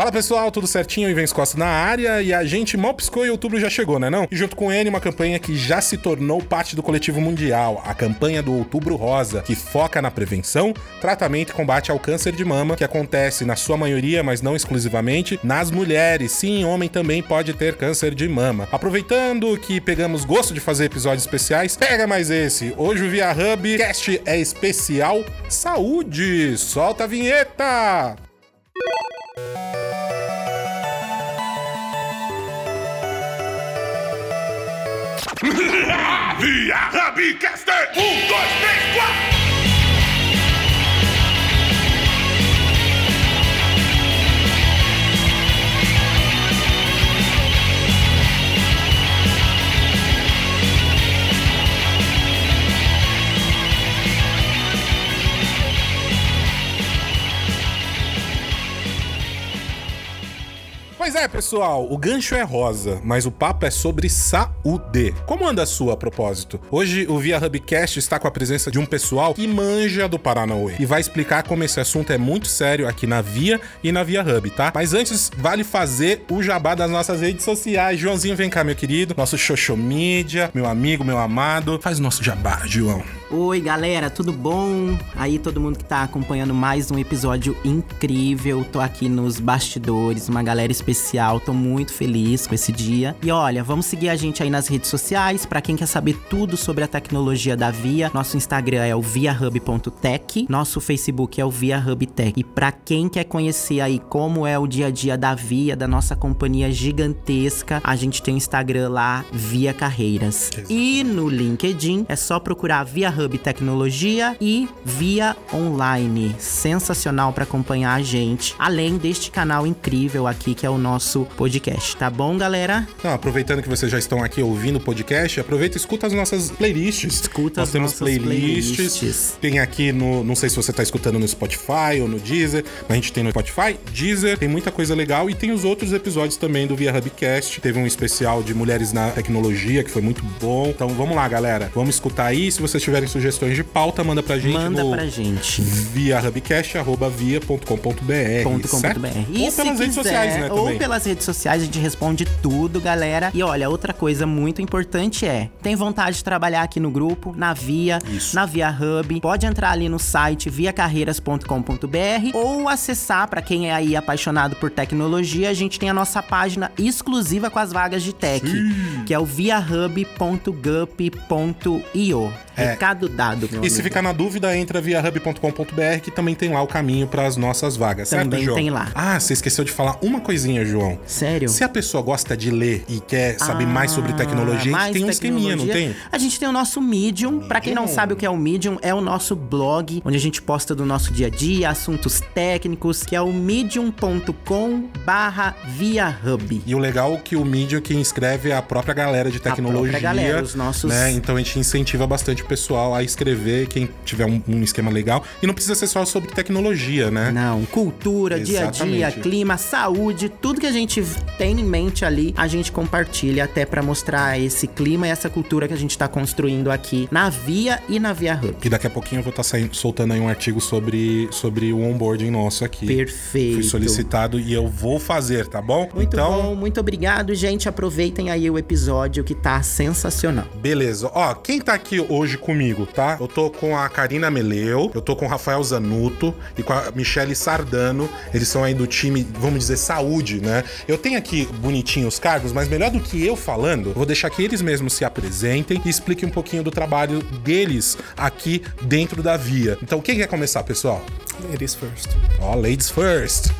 Fala pessoal, tudo certinho? Ivens Costa na área e a gente mal piscou e outubro já chegou, né não? E junto com ele uma campanha que já se tornou parte do coletivo mundial, a campanha do Outubro Rosa, que foca na prevenção, tratamento e combate ao câncer de mama, que acontece na sua maioria, mas não exclusivamente, nas mulheres. Sim, homem também pode ter câncer de mama. Aproveitando que pegamos gosto de fazer episódios especiais, pega mais esse. Hoje o Via Hub Cast é especial saúde. Solta a vinheta! Via Hubcaster! Um, dois, três, quatro! Pois é, pessoal, o gancho é rosa, mas o papo é sobre saúde. Como anda a sua a propósito? Hoje o Via Hubcast está com a presença de um pessoal que manja do Paranauê e vai explicar como esse assunto é muito sério aqui na Via e na Via Hub, tá? Mas antes, vale fazer o jabá das nossas redes sociais. Joãozinho, vem cá, meu querido, nosso Xoxo Mídia, meu amigo, meu amado. Faz o nosso jabá, João. Oi, galera, tudo bom? Aí, todo mundo que tá acompanhando mais um episódio incrível. Tô aqui nos bastidores, uma galera especial. Tô muito feliz com esse dia. E olha, vamos seguir a gente aí nas redes sociais. Para quem quer saber tudo sobre a tecnologia da Via, nosso Instagram é o viahub.tech, nosso Facebook é o Via Hub Tech. E para quem quer conhecer aí como é o dia a dia da Via, da nossa companhia gigantesca, a gente tem o Instagram lá, Via Carreiras. E no LinkedIn é só procurar Via Hub Tecnologia e Via Online. Sensacional para acompanhar a gente, além deste canal incrível aqui que é o nosso podcast, tá bom, galera? Não, aproveitando que vocês já estão aqui ouvindo o podcast, aproveita e escuta as nossas playlists. Escuta Nós as temos nossas playlists. playlists. Tem aqui no. Não sei se você tá escutando no Spotify ou no Deezer, mas a gente tem no Spotify, Deezer, tem muita coisa legal e tem os outros episódios também do Via Hubcast. Teve um especial de mulheres na tecnologia que foi muito bom. Então vamos lá, galera. Vamos escutar aí. Se vocês tiverem sugestões de pauta, manda pra gente Manda no pra gente. via hubcast.via.com.br. Ponto com certo? ponto BR. Ou pelas redes sociais, né? Ou Também. pelas redes sociais, a gente responde tudo, galera. E olha, outra coisa muito importante é: tem vontade de trabalhar aqui no grupo, na Via, Isso. na Via Hub? Pode entrar ali no site viacarreiras.com.br ou acessar, pra quem é aí apaixonado por tecnologia, a gente tem a nossa página exclusiva com as vagas de tech, que é o viahub.gup.io. É. Recado dado, meu E se amigo. ficar na dúvida, entra via hub.com.br que também tem lá o caminho para as nossas vagas, certo, Também João? tem lá. Ah, você esqueceu de falar uma coisinha, João. Sério? Se a pessoa gosta de ler e quer saber mais sobre tecnologia, a gente Ah, mais tem um esqueminha, não tem? A gente tem o nosso Medium. Pra quem não sabe o que é o Medium, é o nosso blog, onde a gente posta do nosso dia a dia, assuntos técnicos, que é o medium.com barra via hub. E o legal é que o Medium quem escreve é a própria galera de tecnologia. própria galera, os nossos- Né? Então a gente incentiva bastante pessoal a escrever, quem tiver um, um esquema legal. E não precisa ser só sobre tecnologia, né? Não, cultura, dia a dia, Exatamente. clima, saúde, tudo que a gente tem em mente ali, a gente compartilha até pra mostrar esse clima e essa cultura que a gente tá construindo aqui na Via e na Via Hub. E daqui a pouquinho eu vou estar soltando aí um artigo sobre, sobre o onboarding nosso aqui. Perfeito. Fui solicitado e eu vou fazer, tá bom? Muito então, bom, muito obrigado, gente. Aproveitem aí o episódio que tá sensacional. Beleza. Ó, quem tá aqui hoje comigo, tá? Eu tô com a Karina Meleu, eu tô com o Rafael Zanuto e com a Michele Sardano. Eles são aí do time, vamos dizer, saúde, né? Eu tenho aqui bonitinho os cargos, mas melhor do que eu falando, eu vou deixar que eles mesmos se apresentem e expliquem um pouquinho do trabalho deles aqui dentro da Via. Então, quem quer começar, pessoal? Ladies first. Ó, ladies first.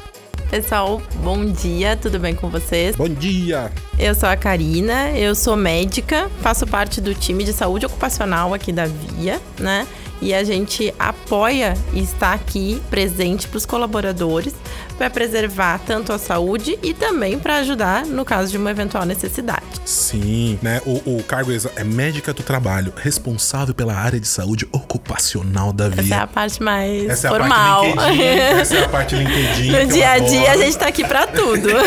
Pessoal, bom dia, tudo bem com vocês? Bom dia. Eu sou a Karina, eu sou médica, faço parte do time de saúde ocupacional aqui da Via, né? E a gente apoia e está aqui presente para os colaboradores para preservar tanto a saúde e também para ajudar no caso de uma eventual necessidade. Sim, né? O, o cargo é médica do trabalho, responsável pela área de saúde ocupacional da Essa é Via. a parte mais Essa é a formal. parte LinkedIn. Essa é a parte LinkedIn. no dia a dia a gente tá aqui para tudo.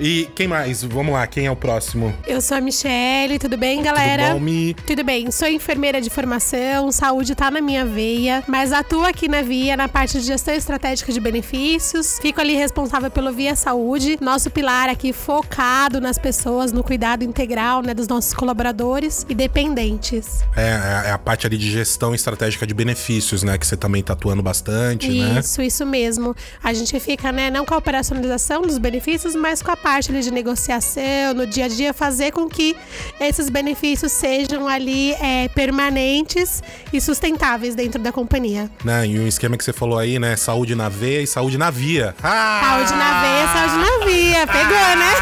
E quem mais? Vamos lá, quem é o próximo? Eu sou a Michelle, tudo bem, galera? Tudo bom, Mi? Tudo bem, sou enfermeira de formação, saúde saúde tá na minha veia, mas atuo aqui na Via na parte de gestão estratégica de benefícios. Fico ali responsável pelo Via Saúde, nosso pilar aqui focado nas pessoas, no cuidado integral, né, dos nossos colaboradores e dependentes. É, é a parte ali de gestão estratégica de benefícios, né? Que você também tá atuando bastante, né? Isso, isso mesmo. A gente fica, né, não com a operacionalização dos benefícios, mas com a parte ali de negociação, no dia a dia, fazer com que esses benefícios sejam ali é, permanentes e sustentáveis dentro da companhia. Né? E um esquema que você falou aí, né? Saúde na veia e saúde na via. Ah! Saúde na veia, saúde na via. Pegou, né?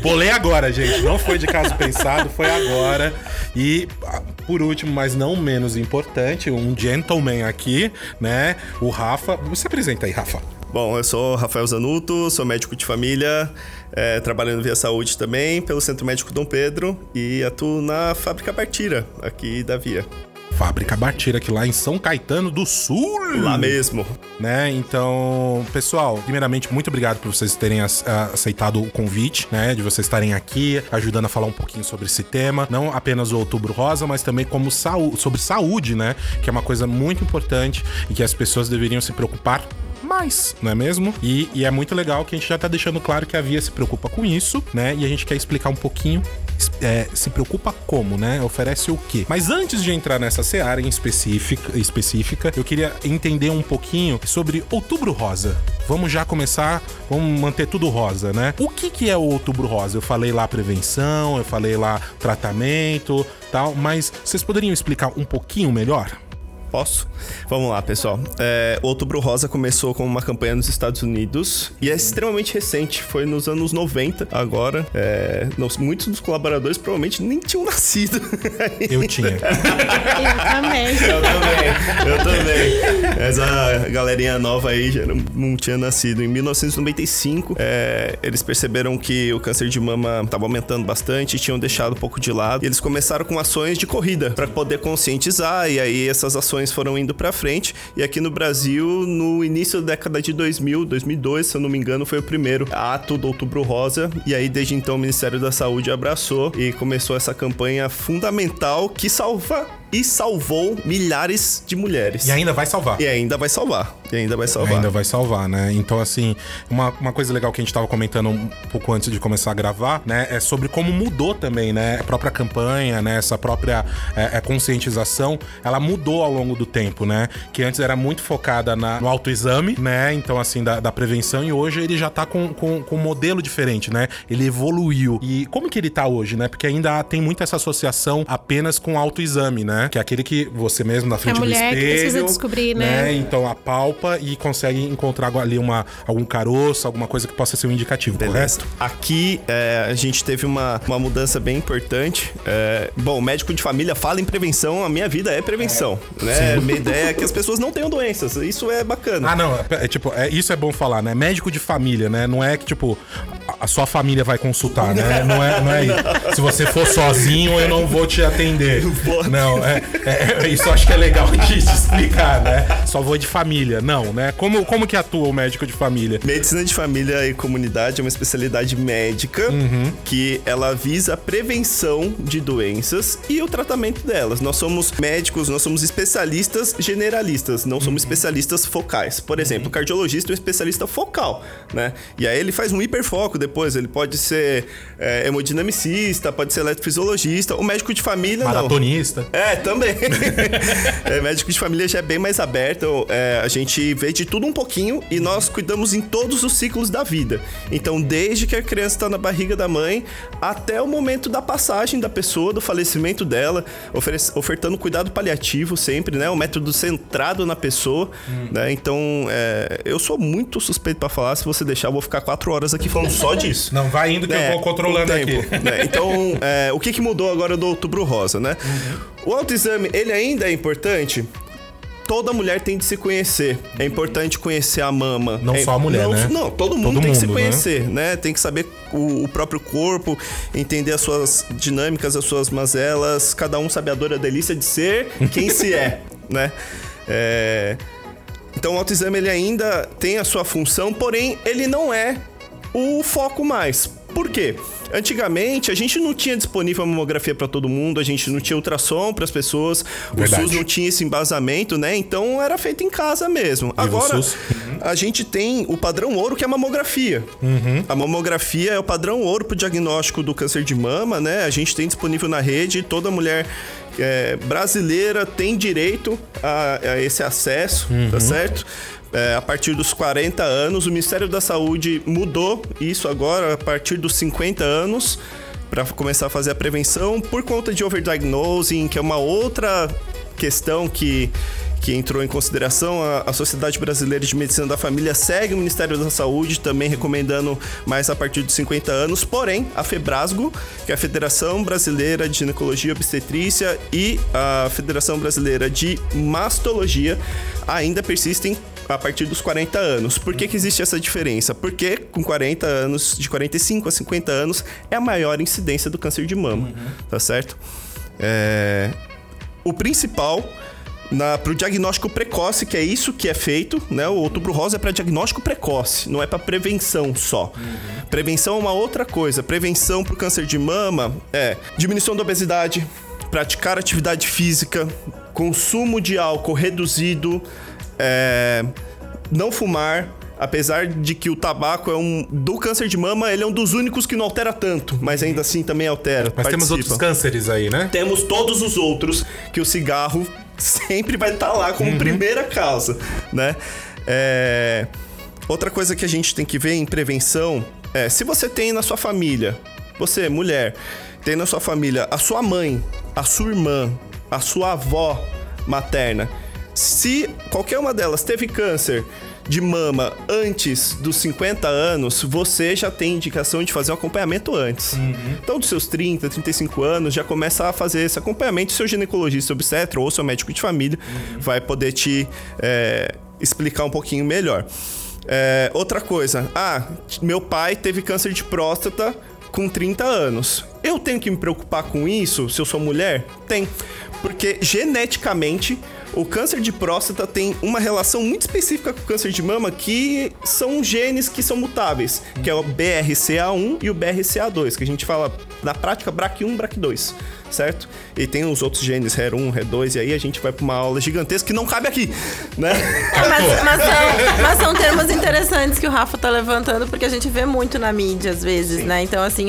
Bolei agora, gente. Não foi de caso pensado, foi agora. E ah, por último, mas não menos importante, um gentleman aqui, né? O Rafa. Você apresenta aí, Rafa. Bom, eu sou Rafael Zanuto, sou médico de família, é, trabalho no Via Saúde também, pelo Centro Médico Dom Pedro e atuo na Fábrica Partira, aqui da Via. Fábrica Bartira, aqui lá em São Caetano do Sul. Lá mesmo. Né? Então, pessoal, primeiramente, muito obrigado por vocês terem ac- a- aceitado o convite, né? De vocês estarem aqui, ajudando a falar um pouquinho sobre esse tema. Não apenas o Outubro Rosa, mas também como saú sobre saúde, né? Que é uma coisa muito importante e que as pessoas deveriam se preocupar mais, não é mesmo? E, e é muito legal que a gente já tá deixando claro que a Via se preocupa com isso, né? E a gente quer explicar um pouquinho é, se preocupa como, né? Oferece o quê? Mas antes de entrar nessa seara em específica, específica, eu queria entender um pouquinho sobre Outubro Rosa. Vamos já começar, vamos manter tudo rosa, né? O que, que é o Outubro Rosa? Eu falei lá prevenção, eu falei lá tratamento, tal, mas vocês poderiam explicar um pouquinho melhor? Posso? Vamos lá, pessoal. É, o Outubro Rosa começou com uma campanha nos Estados Unidos e é extremamente recente. Foi nos anos 90, agora. É, não- muitos dos colaboradores provavelmente nem tinham nascido. Eu tinha. Eu também. Eu também, eu também. Essa galerinha nova aí já não, não tinha nascido. Em 1995, é, eles perceberam que o câncer de mama estava aumentando bastante e tinham deixado um pouco de lado. E eles começaram com ações de corrida para poder conscientizar. E aí essas ações foram indo para frente. E aqui no Brasil, no início da década de 2000, 2002, se eu não me engano, foi o primeiro ato do Outubro Rosa. E aí desde então o Ministério da Saúde abraçou e começou essa campanha fundamental que salva e salvou milhares de mulheres. E ainda vai salvar. E ainda vai salvar. E ainda vai salvar. Ainda vai salvar, né? Então, assim, uma, uma coisa legal que a gente tava comentando um pouco antes de começar a gravar, né? É sobre como mudou também, né? A própria campanha, né? Essa própria é, é, conscientização, ela mudou ao longo do tempo, né? Que antes era muito focada na- no autoexame, né? Então, assim, da, da prevenção, e hoje ele já tá com, com, com um modelo diferente, né? Ele evoluiu. E como que ele tá hoje, né? Porque ainda tem muito essa associação apenas com autoexame, né? Que é aquele que você mesmo na frente do mulher que espelho. precisa descobrir, né? Então apalpa e consegue encontrar ali uma, algum caroço, alguma coisa que possa ser um indicativo, Beleza. correto? Aqui é, a gente teve uma, uma mudança bem importante. É, bom, médico de família fala em prevenção, a minha vida é prevenção. Né? Minha ideia é que as pessoas não tenham doenças. Isso é bacana. Ah, não, é, é tipo, é, isso é bom falar, né? Médico de família, né? Não é que, tipo, a, a sua família vai consultar, né? Não é, não é isso. Se você for sozinho, eu não vou te atender. Não, é, é- isso eu acho que é legal de explicar, né? Só vou de família. Não, né? Como, como que atua o médico de família? Medicina de família e comunidade é uma especialidade médica que ela visa a prevenção de doenças e o tratamento delas. Nós somos médicos, nós somos especialistas generalistas, não somos especialistas focais. Por exemplo, o cardiologista é um especialista focal, né? E aí ele faz um hiperfoco depois, ele pode ser é, hemodinamicista, pode ser eletrofisiologista, o médico de família não. Maratonista. É, também. é, médico de família já é bem mais aberto. é, a gente vê de tudo um pouquinho e nós cuidamos em todos os ciclos da vida. Então, desde que a criança está na barriga da mãe até o momento da passagem da pessoa, do falecimento dela, ofertando cuidado paliativo sempre, né? Um método centrado na pessoa, né? Então, é, eu sou muito suspeito para falar. Se você deixar, eu vou ficar quatro horas aqui falando só disso. Não, vai indo que eu É, vou controlando o tempo, aqui. né? Então, é, o que, que mudou agora do Outubro Rosa, né? O autoexame, ele ainda é importante? Toda mulher tem de se conhecer. É importante conhecer a mama. Não É- só a mulher, não, né? Não, todo mundo Todo tem que se mundo, né? conhecer, né? Tem que saber o, o próprio corpo, entender as suas dinâmicas, as suas mazelas. Cada um sabe a dor a delícia de ser quem se é, né? É... Então o autoexame ele ainda tem a sua função, porém ele não é o foco mais. Por quê? Antigamente, a gente não tinha disponível a mamografia para todo mundo, a gente não tinha ultrassom para as pessoas, Verdade. o SUS não tinha esse embasamento, né? Então era feito em casa mesmo. Agora, SUS. a gente tem o padrão ouro, que é a mamografia. A mamografia é o padrão ouro para o diagnóstico do câncer de mama, né? A gente tem disponível na rede, toda mulher é, brasileira tem direito a, a esse acesso, tá certo? É, a partir dos 40 anos, o Ministério da Saúde mudou isso agora, a partir dos 50 anos, para começar a fazer a prevenção por conta de overdiagnosing, que é uma outra questão que, que entrou em consideração. A, Sociedade Brasileira de Medicina da Família segue o Ministério da Saúde, também recomendando mais a partir dos 50 anos. Porém, a FEBRASGO, que é a Federação Brasileira de Ginecologia e Obstetrícia, e a Federação Brasileira de Mastologia ainda persistem a partir dos 40 anos. Por que, que existe essa diferença? Porque com 40 anos, de 45 a 50 anos, é a maior incidência do câncer de mama, tá certo? É, O principal para o diagnóstico precoce, que é isso que é feito, né? O outubro rosa é para diagnóstico precoce, não é para prevenção só. Prevenção é uma outra coisa. Prevenção para o câncer de mama é diminuição da obesidade, praticar atividade física, consumo de álcool reduzido, é, não fumar. Apesar de que o tabaco é um. Do câncer de mama, ele é um dos únicos que não altera tanto, mas ainda assim também altera. Mas temos participa. outros cânceres aí, né? Temos todos os outros que o cigarro sempre vai estar lá como primeira causa, né? É, Outra coisa que a gente tem que ver em prevenção é se você tem na sua família, você, mulher, tem na sua família a sua mãe, a sua irmã, a sua avó materna, se qualquer uma delas teve câncer de mama antes dos 50 anos, você já tem indicação de fazer um acompanhamento antes. Então, dos seus 30, 35 anos, já começa a fazer esse acompanhamento. Seu ginecologista obstetra ou seu médico de família vai poder te é, explicar um pouquinho melhor. É, outra coisa, ah, meu pai teve câncer de próstata com 30 anos. Eu tenho que me preocupar com isso se eu sou mulher? Tem. Porque geneticamente o câncer de próstata tem uma relação muito específica com o câncer de mama que são genes que são mutáveis, que é o BRCA1 e o BRCA2, que a gente fala na prática BRAC1, BRAC2, certo? E tem os outros genes HER1, HER2 e aí a gente vai para uma aula gigantesca que não cabe aqui, né? Mas, mas são, mas são termos interessantes que o Rafa tá levantando, porque a gente vê muito na mídia, às vezes, né? Então, assim,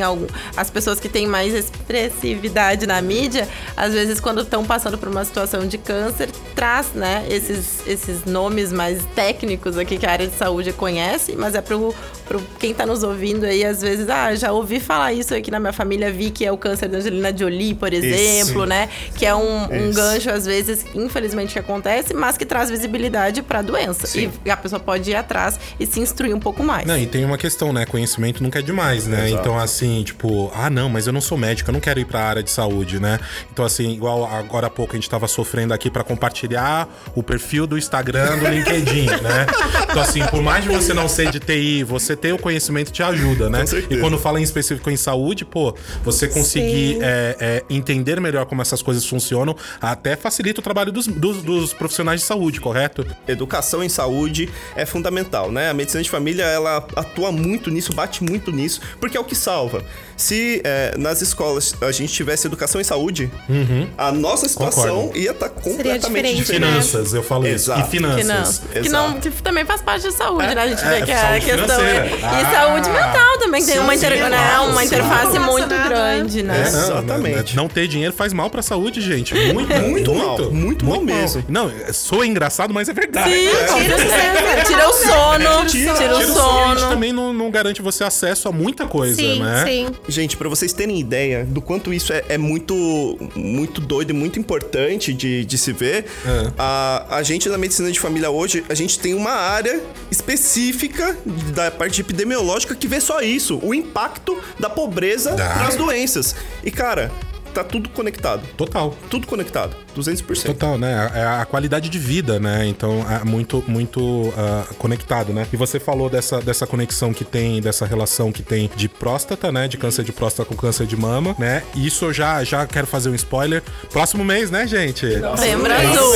as pessoas que têm mais expressividade na mídia, às vezes, quando estão passando por uma situação de câncer, traz, né, esses, esses nomes mais técnicos aqui que a área de saúde conhece, mas é pro, pro quem tá nos ouvindo aí, às vezes, ah, já ouvi falar isso aqui na minha família, vi que é o câncer da Angelina Jolie, por exemplo, né? Que é um, um Isso. gancho, às vezes, infelizmente, que acontece, mas que traz visibilidade pra doença. Sim. E a pessoa pode ir atrás e se instruir um pouco mais. Não, e tem uma questão, né? Conhecimento nunca é demais, né? Exato. Então, assim, tipo, ah, não, mas eu não sou médico, eu não quero ir pra área de saúde, né? Então, assim, igual agora há pouco a gente tava sofrendo aqui pra compartilhar o perfil do Instagram, do LinkedIn, né? Então, assim, por mais de você não ser de TI, você ter o conhecimento te ajuda, né? E quando fala em específico em saúde, pô, você conseguir é, é, entender melhor como essas coisas funcionam, até facilita o trabalho dos, dos- dos profissionais de saúde, correto? educação em saúde é fundamental, né? A medicina de família, ela atua muito nisso, bate muito nisso, porque é o que salva. Se é, nas escolas a gente tivesse educação em saúde, a nossa situação Uhum. Concordo. ia estar completamente diferente, diferente. né? Finanças, eu falo Exato. isso. E finanças. Que não, que não, que também faz parte da saúde, né? A gente é, vê que a saúde questão é. financeira. E Ah, saúde mental também, que tem sim, uma, inter, sim, né, uma sim. interface muito grande, né? É, não, Exatamente. Não, não ter dinheiro faz mal pra saúde, gente. Muito, Muito mal, muito mal mesmo. Não, sou engraçado, mas é verdade. Sim, É. certeza. Tira o sono, Tira- tira o Tira o sono, a gente sono. também não, não garante você acesso a muita coisa, Sim, né? sim. Gente, pra vocês terem ideia do quanto isso é, é muito, muito doido e muito importante de, de se ver, É. a, a gente na medicina de família hoje, a gente tem uma área específica da parte epidemiológica que vê só isso, o impacto da pobreza Ah. pras doenças. E cara, tá tudo conectado. Total. Tudo conectado. 200%. Total, né? É a qualidade de vida, né? Então, é muito, muito ah, conectado, né? E você falou dessa, dessa conexão que tem, dessa relação que tem de próstata, né? De câncer de próstata com câncer de mama, né? Isso eu já, já quero fazer um spoiler. Próximo mês, né, gente? Novembro azul.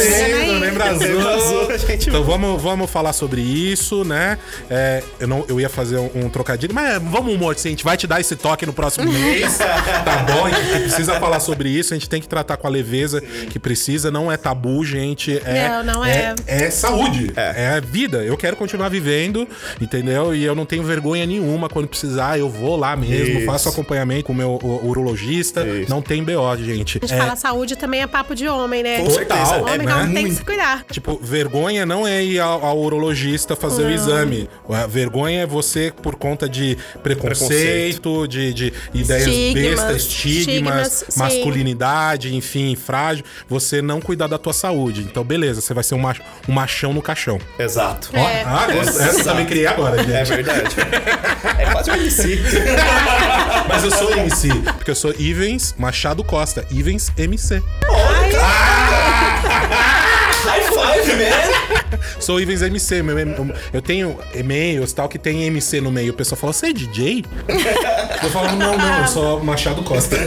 Novembro Novembro azul. azul, a gente Então vamos, vamos falar sobre isso, né? É, eu, não, eu ia fazer um, um trocadilho, mas é, vamos, humor, assim, a gente vai te dar esse toque no próximo mês. tá bom? A gente precisa falar sobre isso, a gente tem que tratar com a leveza que precisa, não é tabu, gente. É, Não, não é. É, saúde, é. vida. Eu quero continuar vivendo, entendeu? E eu não tenho vergonha nenhuma quando precisar, eu vou lá mesmo, Isso. faço acompanhamento com o meu urologista. Isso. Não tem BO, gente. A gente É, fala saúde também é papo de homem, né? Com Total, certeza. Homem É, não tem que se cuidar. Tipo, vergonha não é ir ao, ao urologista fazer o exame. A vergonha é você por conta de preconceito, de, de ideias Estigmas. bestas, estigmas, Estigmas, masculinidade, enfim, frágil. Você não cuidar da tua saúde. Então, beleza, você vai ser um, um machão no caixão. Exato. Ó, ah, essa, essa eu também criei agora, gente. É verdade. é quase um MC. Mas eu sou MC, porque eu sou Ivens Machado Costa. Ivens MC. High five, man! Sou Ivens MC. meu- meu- Eu tenho e-mails tal que tem MC no meio. O pessoal fala, você é DJ? Eu falo, não, não, eu sou Machado Costa.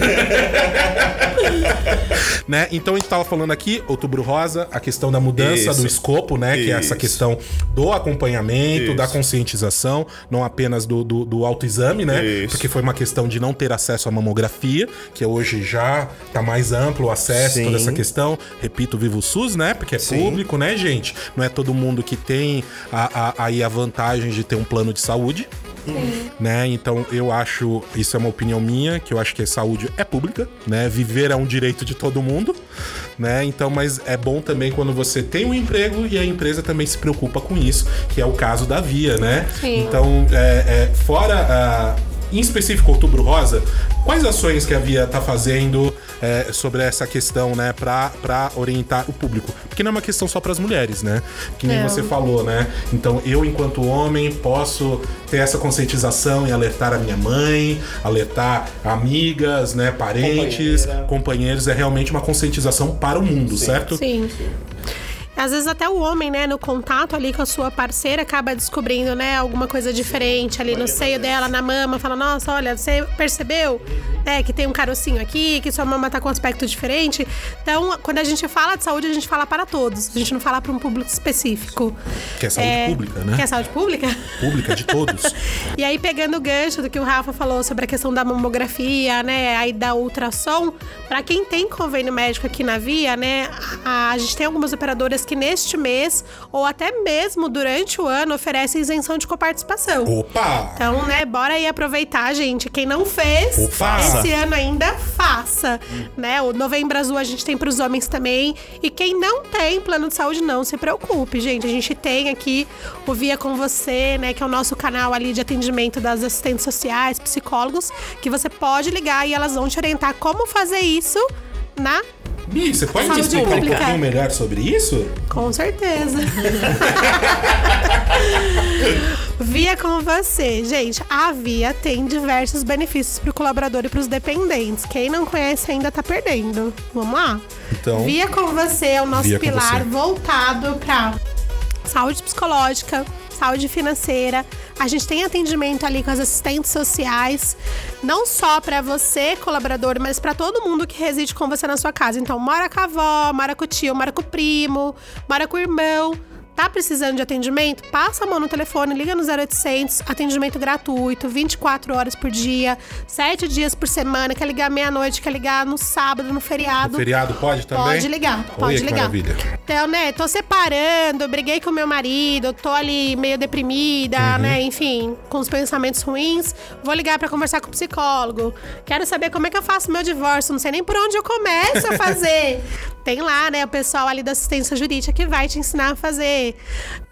né? Então a gente tava falando aqui, Outubro Rosa, a questão da mudança Isso. do escopo, né? Que é essa Isso. questão do acompanhamento, Isso. da conscientização, não apenas do, do, do autoexame, né? Isso. Porque foi uma questão de não ter acesso à mamografia, que hoje já tá mais amplo o acesso, Sim. toda essa questão. Repito, viva o SUS, né? Porque é Sim. público, né, gente? Não é todo mundo que tem a, a- aí a vantagem de ter um plano de saúde. Né? Então eu acho, isso é uma opinião minha, que eu acho que a saúde é pública, né? Viver é um direito de todo mundo, né? Então, mas é bom também quando você tem um emprego e a empresa também se preocupa com isso, que é o caso da Via, né? Sim. Então, é, é, fora a, em específico Outubro Rosa, quais ações que a Via tá fazendo é, sobre essa questão, né, pra, pra orientar o público? Porque não é uma questão só pras mulheres, né? Que nem Não. você falou, né? Então eu, enquanto homem, posso ter essa conscientização e alertar a minha mãe, alertar amigas, né, parentes, companheiros. É realmente uma conscientização para o mundo, certo? Sim. Às vezes até o homem, né, no contato ali com a sua parceira, acaba descobrindo, né, alguma coisa diferente ali no seio dela, na mama, fala, nossa, olha, você percebeu, né, que tem um carocinho aqui, que sua mama tá com um aspecto diferente. Então, quando a gente fala de saúde, a gente fala para todos. A gente não fala para um público específico. Que é saúde pública, né? Que é saúde pública? Pública de todos. E aí, pegando o gancho do que o Rafa falou sobre a questão da mamografia, né? Aí da ultrassom, pra quem tem convênio médico aqui na Via, né? A, a gente tem algumas operadoras que neste mês, ou até mesmo durante o ano, oferecem isenção de coparticipação. Opa! Então, né, bora aí aproveitar, gente. Quem não fez, faça. esse ano ainda faça, né? O Novembro Azul a gente tem pros homens também. E quem não tem plano de saúde, não se preocupe, gente. A gente tem aqui o Via Com Você, né? Que é o nosso canal ali de atendimento das assistentes sociais, psicólogos, que você pode ligar e elas vão te orientar como fazer isso na... Bi, você pode me explicar um pouquinho melhor sobre isso? Com certeza. Via com você. Gente, a Via tem diversos benefícios pro colaborador e pros dependentes. Quem não conhece ainda tá perdendo. Vamos lá? Então, Via com você é o nosso pilar voltado pra saúde psicológica, saúde financeira. A gente tem atendimento ali com as assistentes sociais, não só pra você, colaborador, mas pra todo mundo que reside com você na sua casa. Então, mora com a avó, mora com o tio, mora com o primo, mora com o irmão. Tá precisando de atendimento? Passa a mão no telefone, liga no 0800, atendimento gratuito, 24 horas por dia, 7 dias por semana. Quer ligar meia-noite, quer ligar no sábado, no feriado. feriado pode também? Pode ligar, pode que ligar. maravilha. Então, né, tô separando, briguei com meu marido, tô ali meio deprimida, Uhum. né, enfim, com os pensamentos ruins. Vou ligar pra conversar com o psicólogo. Quero saber como é que eu faço meu divórcio, não sei nem por onde eu começo a fazer. Tem lá, né, o pessoal ali da assistência jurídica que vai te ensinar a fazer.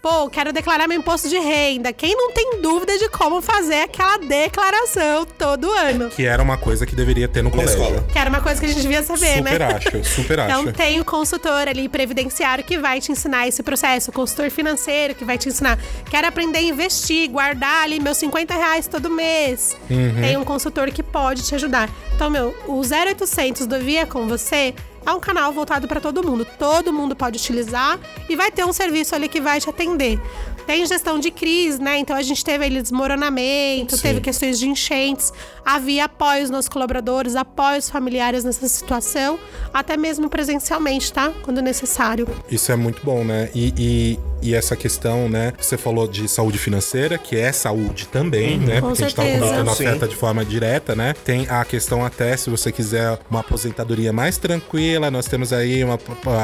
Pô, quero declarar meu imposto de renda. Quem não tem dúvida de como fazer aquela declaração todo ano? Que era uma coisa que deveria ter no colégio. escola. Que era uma coisa que a gente devia saber, Super né? acho, super acho. Então tem o consultor ali previdenciário que vai te ensinar esse processo, o consultor financeiro que vai te ensinar. Quero aprender a investir, guardar ali meus 50 reais todo mês. Uhum. Tem um consultor que pode te ajudar. Então, meu, o 0800 do Via com você é um canal voltado para todo mundo. Todo mundo pode utilizar e vai ter um serviço ali que vai te atender. Tem gestão de crise, né? Então a gente teve ali desmoronamento, Sim. teve questões de enchentes, havia apoio nos colaboradores, apoios familiares nessa situação, até mesmo presencialmente, tá? Quando necessário. Isso é muito bom, né? E, e, e essa questão, né? Você falou de saúde financeira, que é saúde também, né? Com Porque a gente tá certeza. comentando a oferta de forma direta, né? Tem a questão até, se você quiser uma aposentadoria mais tranquila, nós temos aí uma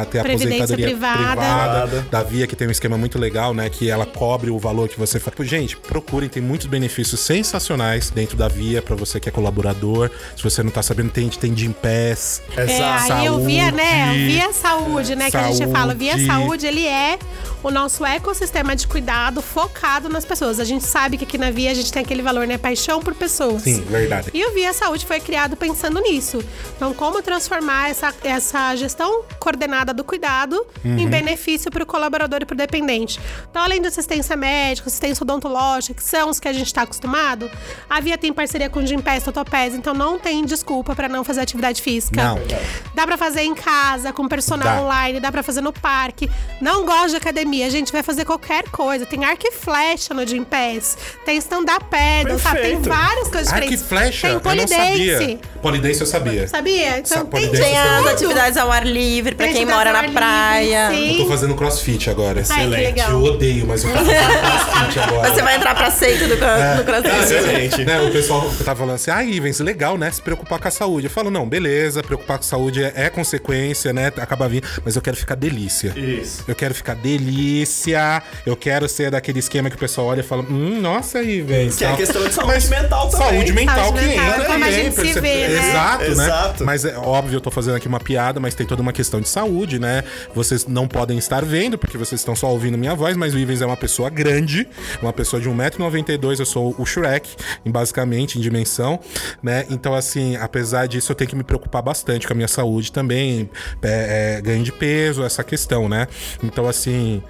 até a aposentadoria privada. Privada. da Via, que tem um esquema muito legal, né? Que ela cobre o valor que você faz. Gente, procurem, tem muitos benefícios sensacionais dentro da Via para você que é colaborador. Se você não tá sabendo, tem, tem Gimpass. É, aí eu via, né? Saúde. Via saúde, né? Que a gente fala. Via Saúde. saúde, ele é o nosso ecossistema de cuidado focado nas pessoas. A gente sabe que aqui na Via a gente tem aquele valor, né? Paixão por pessoas. Sim, verdade. E o Via Saúde foi criado pensando nisso. Então, como transformar essa, essa gestão coordenada do cuidado em Uhum. benefício para o colaborador e para o dependente. Então, além de assistência médica, assistência odontológica, que são os que a gente está acostumado, a Via tem parceria com o Gimpass, Totopés, então não tem desculpa para não fazer atividade física. Não. Dá para fazer em casa, com personal Dá. online, dá para fazer no parque. Não gosta de academia, a gente vai fazer qualquer coisa. Tem arco e flecha no Gimpass, tem stand-up paddle, sabe? Tem várias coisas Arco e diferentes. flecha? Tem eu não polidense. sabia. Polidense eu sabia. Sabia? Então Sa- tem Tem as atividades ao ar livre, pra Tem quem mora na praia. livre, Eu sim. tô fazendo crossfit agora. Ai, que legal. Eu odeio, mas eu tô fazendo crossfit agora. Você vai entrar pra seita do, É. do crossfit. Excelente. Né, o pessoal tá falando assim, ah, Ivens, legal, né? Se preocupar com a saúde. Eu falo, não, beleza, preocupar com a saúde é, é consequência, né? Acaba vindo, mas eu quero ficar delícia. Isso. Eu quero ficar delícia. Eu quero ser daquele esquema que o pessoal olha e fala, hum, nossa, Ivens. Que é questão de saúde mental também. Saúde mental Saúde que mental, entra como a gente se percebe- vê, né? Exato, né? Exato. Mas é óbvio, eu tô fazendo aqui uma piada, mas tem toda uma questão de saúde, né? Vocês não podem estar vendo, porque vocês estão só ouvindo minha voz, mas o Ivens é uma pessoa grande, uma pessoa de 1,92m, eu sou o Shrek, basicamente, em dimensão, né? Então, assim, apesar disso, eu tenho que me preocupar bastante com a minha saúde também, é, é, ganho de peso, essa questão, né? Então, assim,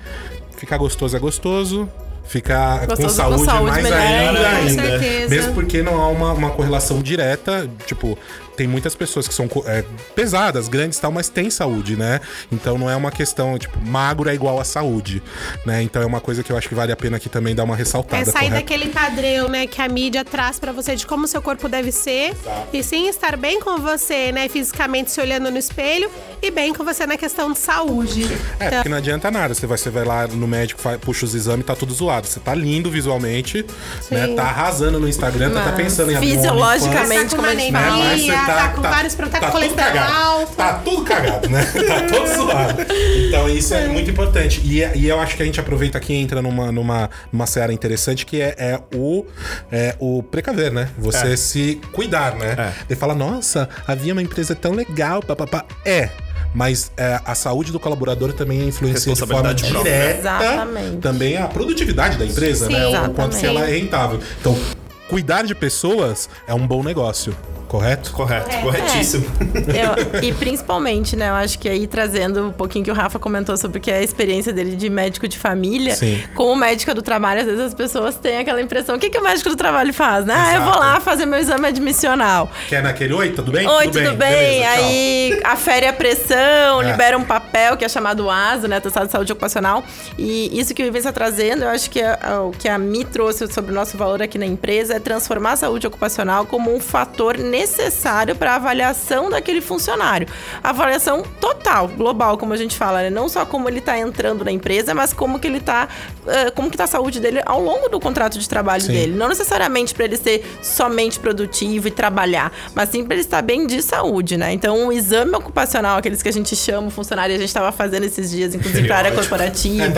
ficar gostoso é gostoso. Ficar com Gostoso com saúde, saúde, é mais melhor ainda, ainda. Com. Mesmo porque não há uma, uma correlação direta. Tipo, tem muitas pessoas que são é, pesadas, grandes e tal, mas tem saúde, né? Então não é uma questão, tipo, magro é igual a saúde, né? Então é uma coisa que eu acho que vale a pena aqui também dar uma ressaltada. É sair correto? daquele padrão, né, que a mídia traz pra você de como seu corpo deve ser. E sim estar bem com você, né, fisicamente se olhando no espelho e bem com você na questão de saúde. É, Então, porque não adianta nada. Você vai, você vai lá no médico, puxa os exames, tá tudo zoado. Você tá lindo visualmente, né? Tá arrasando no Instagram, tá até pensando em Fisiologicamente, Tá com como a gente uma fala. né? Mas anemia, você tá com vários pro- tá com tudo colesterol. Tá tudo cagado, né? tá todo zoado. Então isso é muito importante. E, é- e eu acho que a gente aproveita aqui e entra numa, numa, numa seara interessante que é, é o, é o precaver, né? Você É. se cuidar, né? É. Ele fala, nossa, havia uma empresa tão legal, papapá. É. Mas é, a saúde do colaborador também influencia de forma direta Exatamente. também a produtividade da empresa, Sim, né? O quanto que exatamente. ela é rentável. Então, cuidar de pessoas é um bom negócio, correto? Correto, corretíssimo. Eu- e principalmente, né, eu acho que aí trazendo um pouquinho que o Rafa comentou sobre que é a experiência dele de médico de família, Sim. com o médico do trabalho, às vezes as pessoas têm aquela impressão, o que, que o médico do trabalho faz? né? Ah, eu vou lá fazer meu exame admissional. Que é naquele, oi, tudo bem? Oi, tudo bem? Beleza, tchau. aí afere a pressão, É. libera um papel que é chamado ASO, né? Atestado de Saúde Ocupacional. E isso que o Ivens está trazendo, eu acho que é- é o que a Mi trouxe sobre o nosso valor aqui na empresa é transformar a saúde ocupacional como um fator necessário para a avaliação daquele funcionário. Avaliação total, global, como a gente fala, né? Não só como ele está entrando na empresa, mas como que ele tá, como que tá a saúde dele ao longo do contrato de trabalho Sim. dele. Não necessariamente para ele ser somente produtivo e trabalhar, mas sim para ele estar bem de saúde, né? Então, o exame ocupacional, aqueles que a gente chama o funcionário, a gente estava fazendo esses dias, inclusive para a área corporativa. É,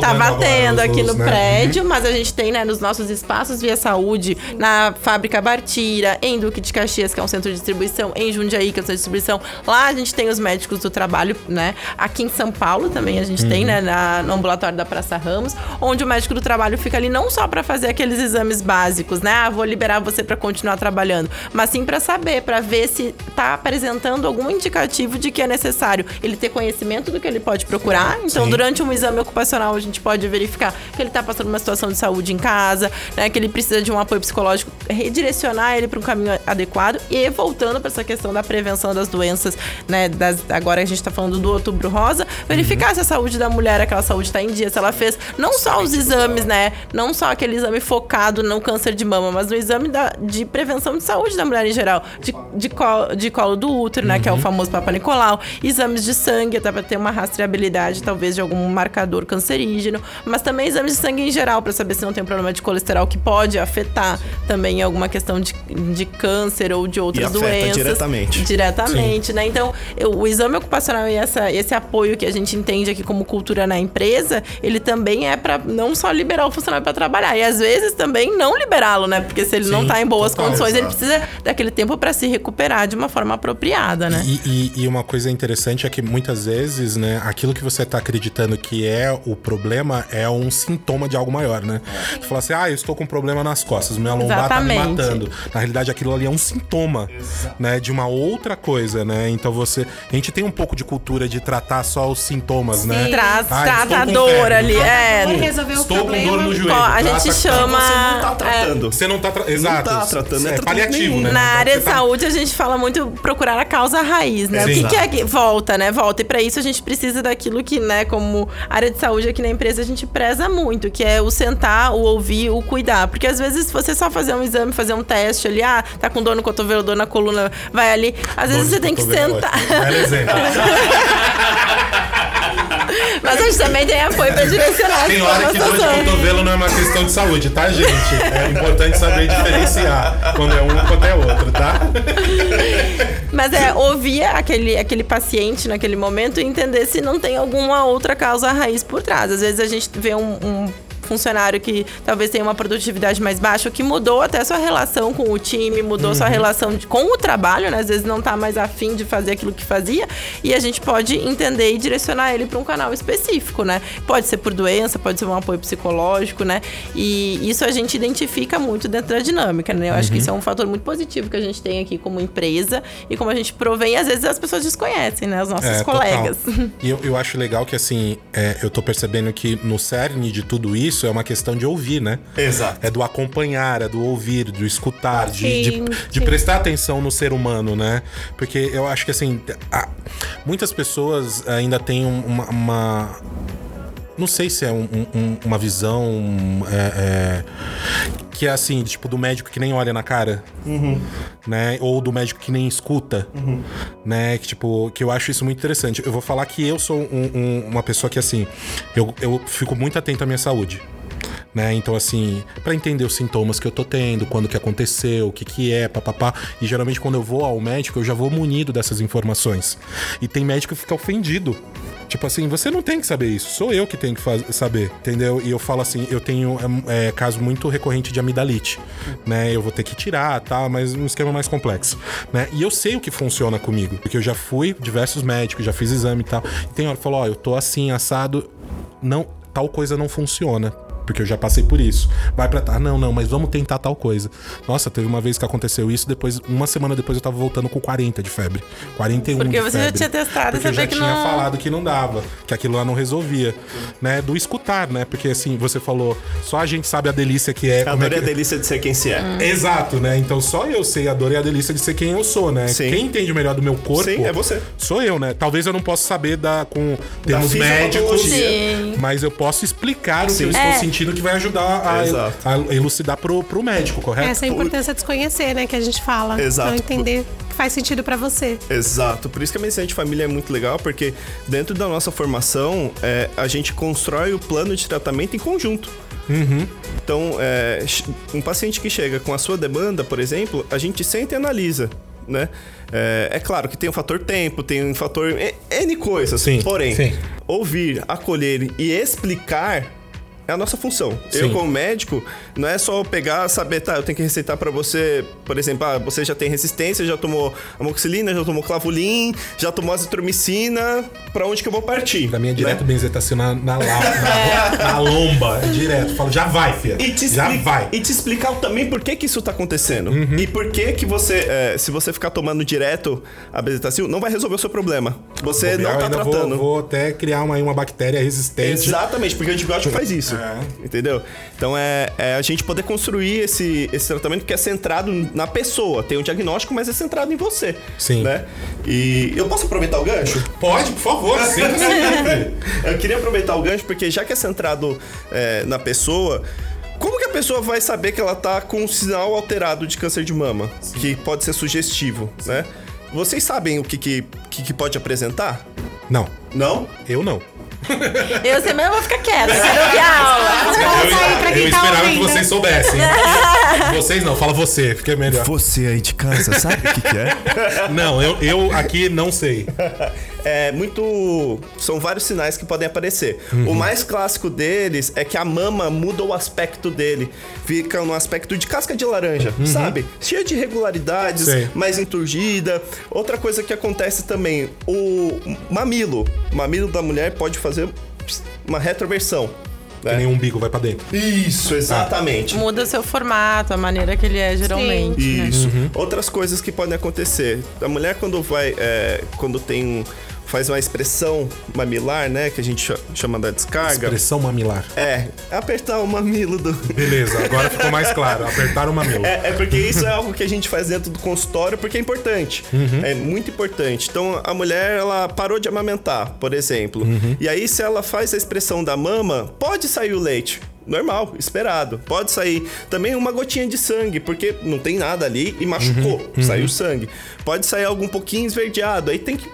tava- tendo aqui no né? prédio, mas a gente tem, né, nos nossos espaços via saúde, na fábrica Bartira, em Duque de Caxias, que é um centro de distribuição, em Jundiaí, que é um centro de distribuição. Lá a gente tem os médicos do trabalho, né? Aqui em São Paulo também a gente tem, Uhum. né, na- no ambulatório da Praça Ramos, onde o médico do trabalho fica ali não só para fazer aqueles exames básicos, né? Ah, vou liberar você para continuar trabalhando, mas sim para saber, para ver se tá apresentando algum indicativo de que é necessário ele ter conhecimento do que ele pode procurar. Então, Sim. durante um exame ocupacional, a gente pode verificar que ele tá passando uma situação de saúde em casa, né? Que ele precisa de um apoio psicológico, redirecionar ele para um caminho adequado adequado e voltando para essa questão da prevenção das doenças, né? Das, agora a gente está falando do Outubro Rosa, verificar se a saúde da mulher, aquela saúde está em dia, se ela fez não só os exames, né? Não só aquele exame focado no câncer de mama, mas no exame da, de prevenção de saúde da mulher em geral, de, de, colo, de colo do útero, né? Que é o famoso Papa Nicolau, exames de sangue, até para ter uma rastreabilidade, talvez, de algum marcador cancerígeno, mas também exames de sangue em geral, para saber se não tem problema de colesterol que pode afetar também alguma questão de, de câncer ou de outras afeta doenças. diretamente. Diretamente, né? Então, o exame ocupacional e essa, esse apoio que a gente entende aqui como cultura na empresa, ele também é para não só liberar o funcionário para trabalhar, e às vezes também não liberá-lo, né? Porque se ele não Sim, tá em boas total, condições, ele exato. precisa daquele tempo para se recuperar de uma forma apropriada, né? E, e- e uma coisa interessante é que muitas vezes, né, aquilo que você tá acreditando que é o problema é um sintoma de algo maior, né? Tu fala assim, ah, eu estou com um problema nas costas, minha lombar tá me Exatamente. matando. Na realidade, aquilo ali é um sintoma, né, de uma outra coisa, né? Então você. A gente tem um pouco de cultura de tratar só os sintomas, né? Traz, Ah, trata a com dor ali, é. Resolver o Estou com problema. dor no joelho. Ó, a trata gente com- chama. Você não tá é, tratando. Você não tá. Tra... Exato. tá tratando, é é paliativo, nenhum. né? Na área você de tá- saúde, a gente fala muito procurar a causa raiz, né? O que, Sim. que é que volta, né? Volta. E para isso a gente precisa daquilo que, né, como área de saúde aqui na empresa, a gente preza muito, que é o sentar, o ouvir, o cuidar. Porque às vezes, se você só fazer um exame, fazer um teste ali, ah, tá com dor no cotovelo, dor na coluna, vai ali. Às vezes você tem que sentar. Mas a gente também tem apoio pra direcionar Tem hora que dor de cotovelo não é uma questão de saúde, tá, gente? É importante saber diferenciar quando é um quando é outro, tá? Mas é ouvir aquele, aquele paciente naquele momento e entender se não tem alguma outra causa raiz por trás. Às vezes a gente vê um. um funcionário que talvez tenha uma produtividade mais baixa, que mudou até sua relação com o time, mudou sua relação de- com o trabalho, né? Às vezes não tá mais afim de fazer aquilo que fazia, e a gente pode entender e direcionar ele para um canal específico, né? Pode ser por doença, pode ser um apoio psicológico, né? E isso a gente identifica muito dentro da dinâmica, né? Eu acho que isso é um fator muito positivo que a gente tem aqui como empresa e como a gente provém, às vezes as pessoas desconhecem, né? Os nossos É, colegas. total. E eu, eu acho legal que, assim, é, eu tô percebendo que no cerne de tudo isso é uma questão de ouvir, né? Exato. É do acompanhar, é do ouvir, do escutar, de, Sim, de, de sim. prestar atenção no ser humano, né? Porque eu acho que, assim, a- muitas pessoas ainda têm um- uma. uma- não sei se é um- um- um- uma visão. é, é, que é assim, tipo, do médico que nem olha na cara. Né? Ou do médico que nem escuta. Né? Que, tipo, que eu acho isso muito interessante. Eu vou falar que eu sou um- um- uma pessoa que, assim, eu, eu fico muito atento à minha saúde. Né? Então, assim, pra entender os sintomas que eu tô tendo, quando que aconteceu, o que que é, papapá. E geralmente quando eu vou ao médico, eu já vou munido dessas informações. E tem médico que fica ofendido. Tipo assim, você não tem que saber isso, sou eu que tenho que saber, entendeu? E eu falo assim, eu tenho é, é, caso muito recorrente de amidalite, né? Eu vou ter que tirar, tá? Mas um esquema mais complexo, né? E eu sei o que funciona comigo, porque eu já fui diversos médicos, já fiz exame e tal. E tem hora que falou, ó, eu tô assim, assado, não, tal coisa não funciona. Porque eu já passei por isso. Vai pra tá, não, não, mas vamos tentar tal coisa. Nossa, teve uma vez que aconteceu isso, depois, uma semana depois eu tava voltando com 40 de febre. 41 Porque de você já febre. tinha testado Porque eu sabia já que tinha não- falado que não dava, que aquilo lá não resolvia, né? Do escutar, né? Porque assim, você falou, só a gente sabe a delícia que é. A é dor é que- a delícia de ser quem se é. Exato, né? Então só eu sei a dor e a delícia de ser quem eu sou, né? Sim. Quem entende melhor do meu corpo Sim, é você. sou eu, né? Talvez eu não possa saber da, com termos médicos, fisiopatologia. Sim. mas eu posso explicar o Sim. que eu estou É. sentindo que vai ajudar a, a elucidar pro, pro médico, correto? Essa é a importância de desconhecer, né? Que a gente fala. Exato. Então entender que faz sentido pra você. Exato, por isso que a medicina de família é muito legal, porque dentro da nossa formação, é, a gente constrói o plano de tratamento em conjunto. Então, é, um paciente que chega com a sua demanda, por exemplo, a gente senta e analisa. Né? É, é claro que tem o fator tempo, tem um fator e- N coisas. Sim, Porém, sim. ouvir, acolher e explicar é a nossa função. Eu, Sim. como médico, não é só pegar, saber, tá, eu tenho que receitar pra você, por exemplo, ah, você já tem resistência, já tomou amoxicilina, já tomou clavulin, já tomou azitromicina, pra onde que eu vou partir? Pra mim é direto né? benzetacina na, na, na, na lomba, é direto. Falo, já vai, filha. Já vai. Uhum. e te explicar também por que que isso tá acontecendo. E por que que você, é, se você ficar tomando direto a bezetacil, não vai resolver o seu problema. Você não tá eu tratando. Vou, vou até criar uma, uma bactéria resistente. Exatamente, porque o antibiótico faz isso. É. Entendeu? Então é, é a gente poder construir esse, esse tratamento que é centrado na pessoa. Tem o diagnóstico, mas é centrado em você. Sim. Né? E eu posso aproveitar o gancho? Pode, por favor, sim. Eu queria aproveitar o gancho porque já que é centrado é, na pessoa, como que a pessoa vai saber que ela tá com um sinal alterado de câncer de mama? Que pode ser sugestivo, né? Vocês sabem o que, que, que, que pode apresentar? Não, Não? eu não. Eu você mesmo vou ficar quieta, eu quero ouvir a aula. Pra quem eu tá esperava que vocês soubessem. vocês não, fala você, fica melhor. Você aí de casa, sabe o que, que é? Não, eu, eu aqui não sei. É muito. São vários sinais que podem aparecer. Uhum. O mais clássico deles é que a mama muda o aspecto dele. Fica no aspecto de casca de laranja, sabe? Cheia de irregularidades, Uhum. Sei. mais enturgida. Outra coisa que acontece também, o mamilo. O mamilo da mulher pode fazer uma retroversão. Que né? nem um umbigo vai pra dentro. Isso, exatamente. Muda o seu formato, a maneira que ele é geralmente. né? Isso. Uhum. Outras coisas que podem acontecer. A mulher quando vai, é, quando tem um, faz uma expressão mamilar, né, que a gente cha- chama da descarga. Expressão mamilar. É, apertar o mamilo do. Beleza, agora ficou mais claro. Apertar o mamilo. É, é porque isso é algo que a gente faz dentro do consultório porque é importante. Uhum. É muito importante. Então, a mulher, ela parou de amamentar, por exemplo. Uhum. E aí, se ela faz a expressão da mama, pode sair o leite. Normal, esperado. Pode sair também uma gotinha de sangue, porque não tem nada ali e machucou, Uhum. saiu sangue. Pode sair algum pouquinho esverdeado, aí tem que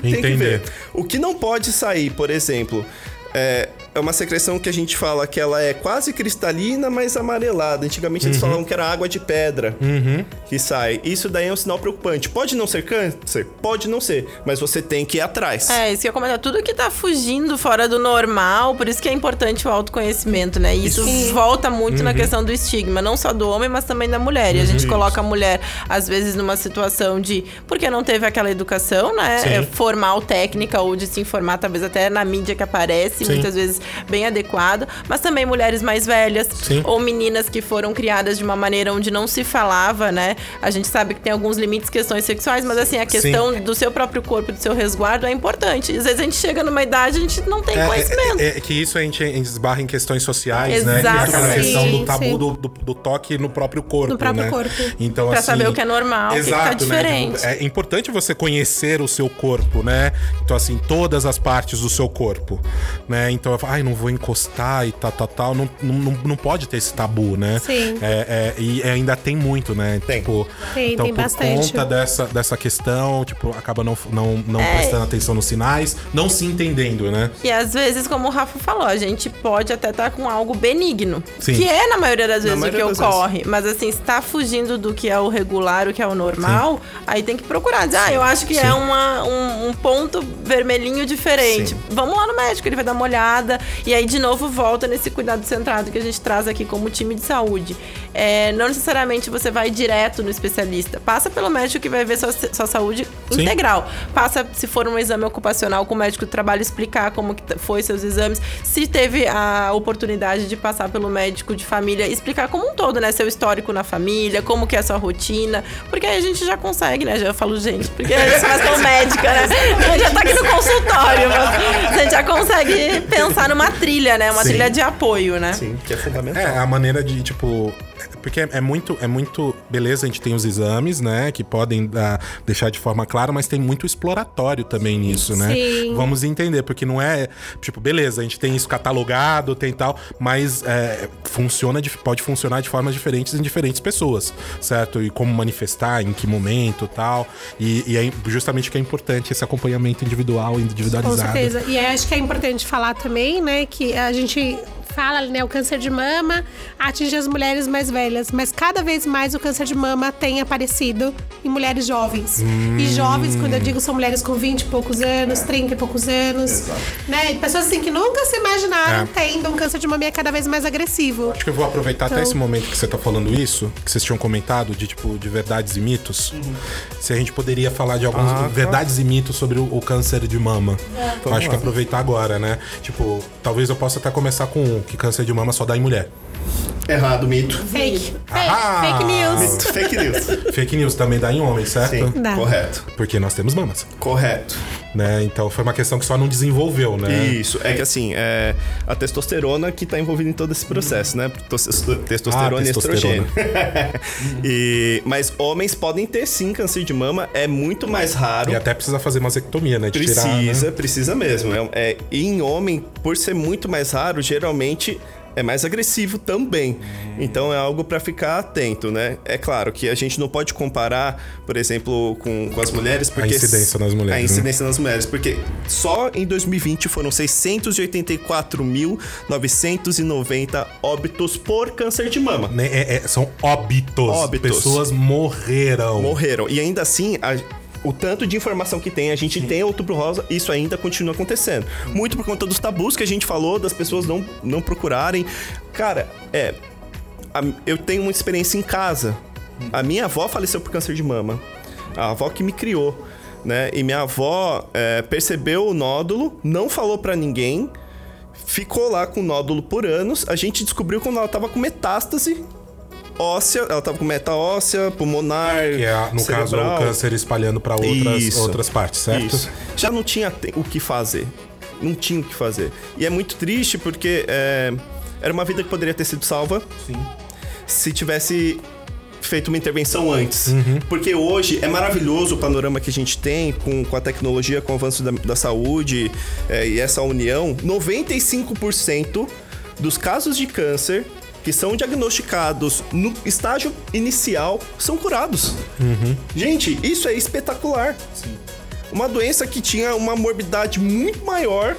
tem que Entender. ver. O que não pode sair, por exemplo, é, é uma secreção que a gente fala que ela é quase cristalina, mas amarelada. Antigamente Uhum. eles falavam que era água de pedra que sai. Isso daí é um sinal preocupante. Pode não ser câncer? Pode não ser, mas você tem que ir atrás. É, isso que eu ia comentar. Tudo que tá fugindo fora do normal, por isso que é importante o autoconhecimento, né? E isso volta muito Uhum. na questão do estigma, não só do homem, mas também da mulher. E a gente coloca a mulher, às vezes, numa situação de. Porque não teve aquela educação, né? Sim. É, formal, técnica, ou de se informar, talvez até na mídia que aparece, Sim. muitas vezes bem adequado. Mas também mulheres mais velhas, Sim. ou meninas que foram criadas de uma maneira onde não se falava, né? A gente sabe que tem alguns limites, questões sexuais, mas assim, a questão do seu próprio corpo, do seu resguardo é importante. Às vezes a gente chega numa idade e a gente não tem É, conhecimento. é- é que isso a gente esbarra em questões sociais, né? E Exato. aquela Sim, questão do tabu sim. do, do, do toque no próprio corpo, No próprio né? corpo. Então, Pra assim, saber o que é normal, o que que tá Exato, né? diferente. Tipo, É importante você conhecer o seu corpo, né? Então, assim, todas as partes do seu corpo, né? Então, ai, não vou encostar e tal, tal, tal. Não, não, não- pode ter esse tabu, né? Sim. É, é, e ainda tem muito, né? Tem. Tipo, Tem, então, tem por bastante. conta dessa, dessa questão, tipo, acaba não, não, não É. prestando atenção nos sinais, não se entendendo, né? E às vezes, como o Rafa falou, a gente pode até estar com algo benigno. Sim. Que é, na maioria das vezes, o que maioria ocorre. Mas assim, se tá fugindo do que é o regular, o que é o normal, aí tem que procurar. Dizer, ah, eu acho que Sim. é uma, um, um ponto vermelhinho diferente. Sim. Vamos lá no médico, ele vai dar uma olhada. E aí, de novo, volta nesse cuidado centrado que a gente traz aqui como time de saúde. É, não necessariamente você vai direto no especialista. Passa pelo médico que vai ver sua, sua saúde Sim. integral. Passa, se for um exame ocupacional, com o médico do trabalho explicar como que foi seus exames. Se teve a oportunidade de passar pelo médico de família, explicar como um todo, né? Seu histórico na família, como que é a sua rotina. Porque aí a gente já consegue, né? Já eu falo, gente, porque sou mais tão médica, né? A gente já tá aqui no consultório, mas a gente já consegue pensar numa trilha, né? Uma Sim. trilha de apoio, né? Sim, que é fundamental. É, a maneira de, tipo. Porque é, é muito, é muito. Beleza, a gente tem os exames, né? Que podem ah, deixar de forma clara, mas tem muito exploratório também nisso, né? Sim. Vamos entender, porque não é. Tipo, beleza, a gente tem isso catalogado, tem tal, mas é, funciona, de- pode funcionar de formas diferentes em diferentes pessoas, certo? E como manifestar, em que momento tal. E, e é justamente que é importante esse acompanhamento individual, Com individualizado. certeza. E acho que é importante falar também, né, que a gente fala, né, o câncer de mama atinge as mulheres mais velhas, mas cada vez mais o câncer de mama tem aparecido em mulheres jovens. E jovens, quando eu digo, são mulheres com 20 e poucos anos, 30 e poucos anos, né? Pessoas assim que nunca se imaginaram É. tendo um câncer de mama e é cada vez mais agressivo. Acho que eu vou aproveitar até Então- esse momento que você tá falando isso, que vocês tinham comentado, de tipo, de verdades e mitos. Se a gente poderia falar de algumas Ah, verdades e mitos sobre o, o câncer de mama. Eu Vamos acho que lá. aproveitar agora, né? Tipo, talvez eu possa até começar com um, que câncer de mama só dá em mulher. Errado, mito. Fake. Fake, Ah! fake news. Mito, fake news. Fake news também dá em homem, certo? Sim, Dá. correto. Porque nós temos mamas. Correto. né? Então foi uma questão que só não desenvolveu, né? Isso, é que assim, é a testosterona que tá envolvida em todo esse processo, né? Tos- Testosterona Ah, e testosterona. estrogênio. E- mas homens podem ter sim câncer de mama, é muito mais raro. E até precisa fazer mastectomia, né? De Precisa, tirar, né? precisa mesmo. É, é- e em homem, por ser muito mais raro, geralmente é mais agressivo também. Então é algo pra ficar atento, né? É claro que a gente não pode comparar, por exemplo, com, com as mulheres, porque incidência nas mulheres, A né? incidência nas mulheres, porque só em 2020 foram 684.990 óbitos por câncer de mama. Né, é- é- são óbitos. Óbitos. Pessoas morreram. morreram. E ainda assim, a- o tanto de informação que tem, a gente tem outubro rosa, isso ainda continua acontecendo. Muito por conta dos tabus que a gente falou, das pessoas não, não procurarem. Cara, é. a- eu tenho uma experiência em casa. A minha avó faleceu por câncer de mama. A avó que me criou. Né? E minha avó é, percebeu o nódulo, não falou pra ninguém, ficou lá com o nódulo por anos. A gente descobriu quando ela tava com metástase óssea, ela tava com meta óssea, pulmonar, Que é, no caso, cerebral. o câncer espalhando pra outras, Isso. outras partes, certo? Isso. Já não tinha o que fazer. Não tinha o que fazer. E é muito triste porque é, era uma vida que poderia ter sido salva se tivesse feito uma intervenção antes. Uhum. Porque hoje é maravilhoso o panorama que a gente tem com, com a tecnologia, com o avanço da, da saúde é, e essa união. 95% dos casos de câncer que são diagnosticados no estágio inicial são curados. Uhum. Gente, isso é espetacular. Uma doença que tinha uma morbidade muito maior.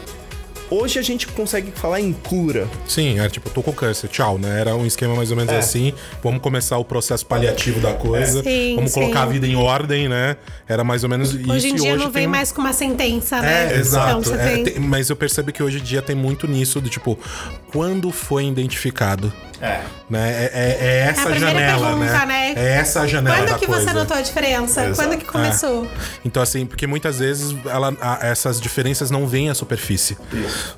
Hoje a gente consegue falar em cura. Sim, era tipo, tô com câncer, tchau, né? Era um esquema mais ou menos É. assim. Vamos começar o processo paliativo da coisa. Sim, Vamos sim. colocar a vida em ordem, né? Era mais ou menos isso. Hoje em dia hoje não vem tem- mais com uma sentença, né? É, exato. Então, É, tem- tem- mas eu percebo que hoje em dia tem muito nisso do tipo, quando foi identificado? É. Né? É, é- é essa É a primeira janela, pergunta, né? né? É essa a janela Quando da que coisa. você notou a diferença? Exato. Quando que começou? Então, assim, porque muitas vezes ela, a- essas diferenças não vêm à superfície.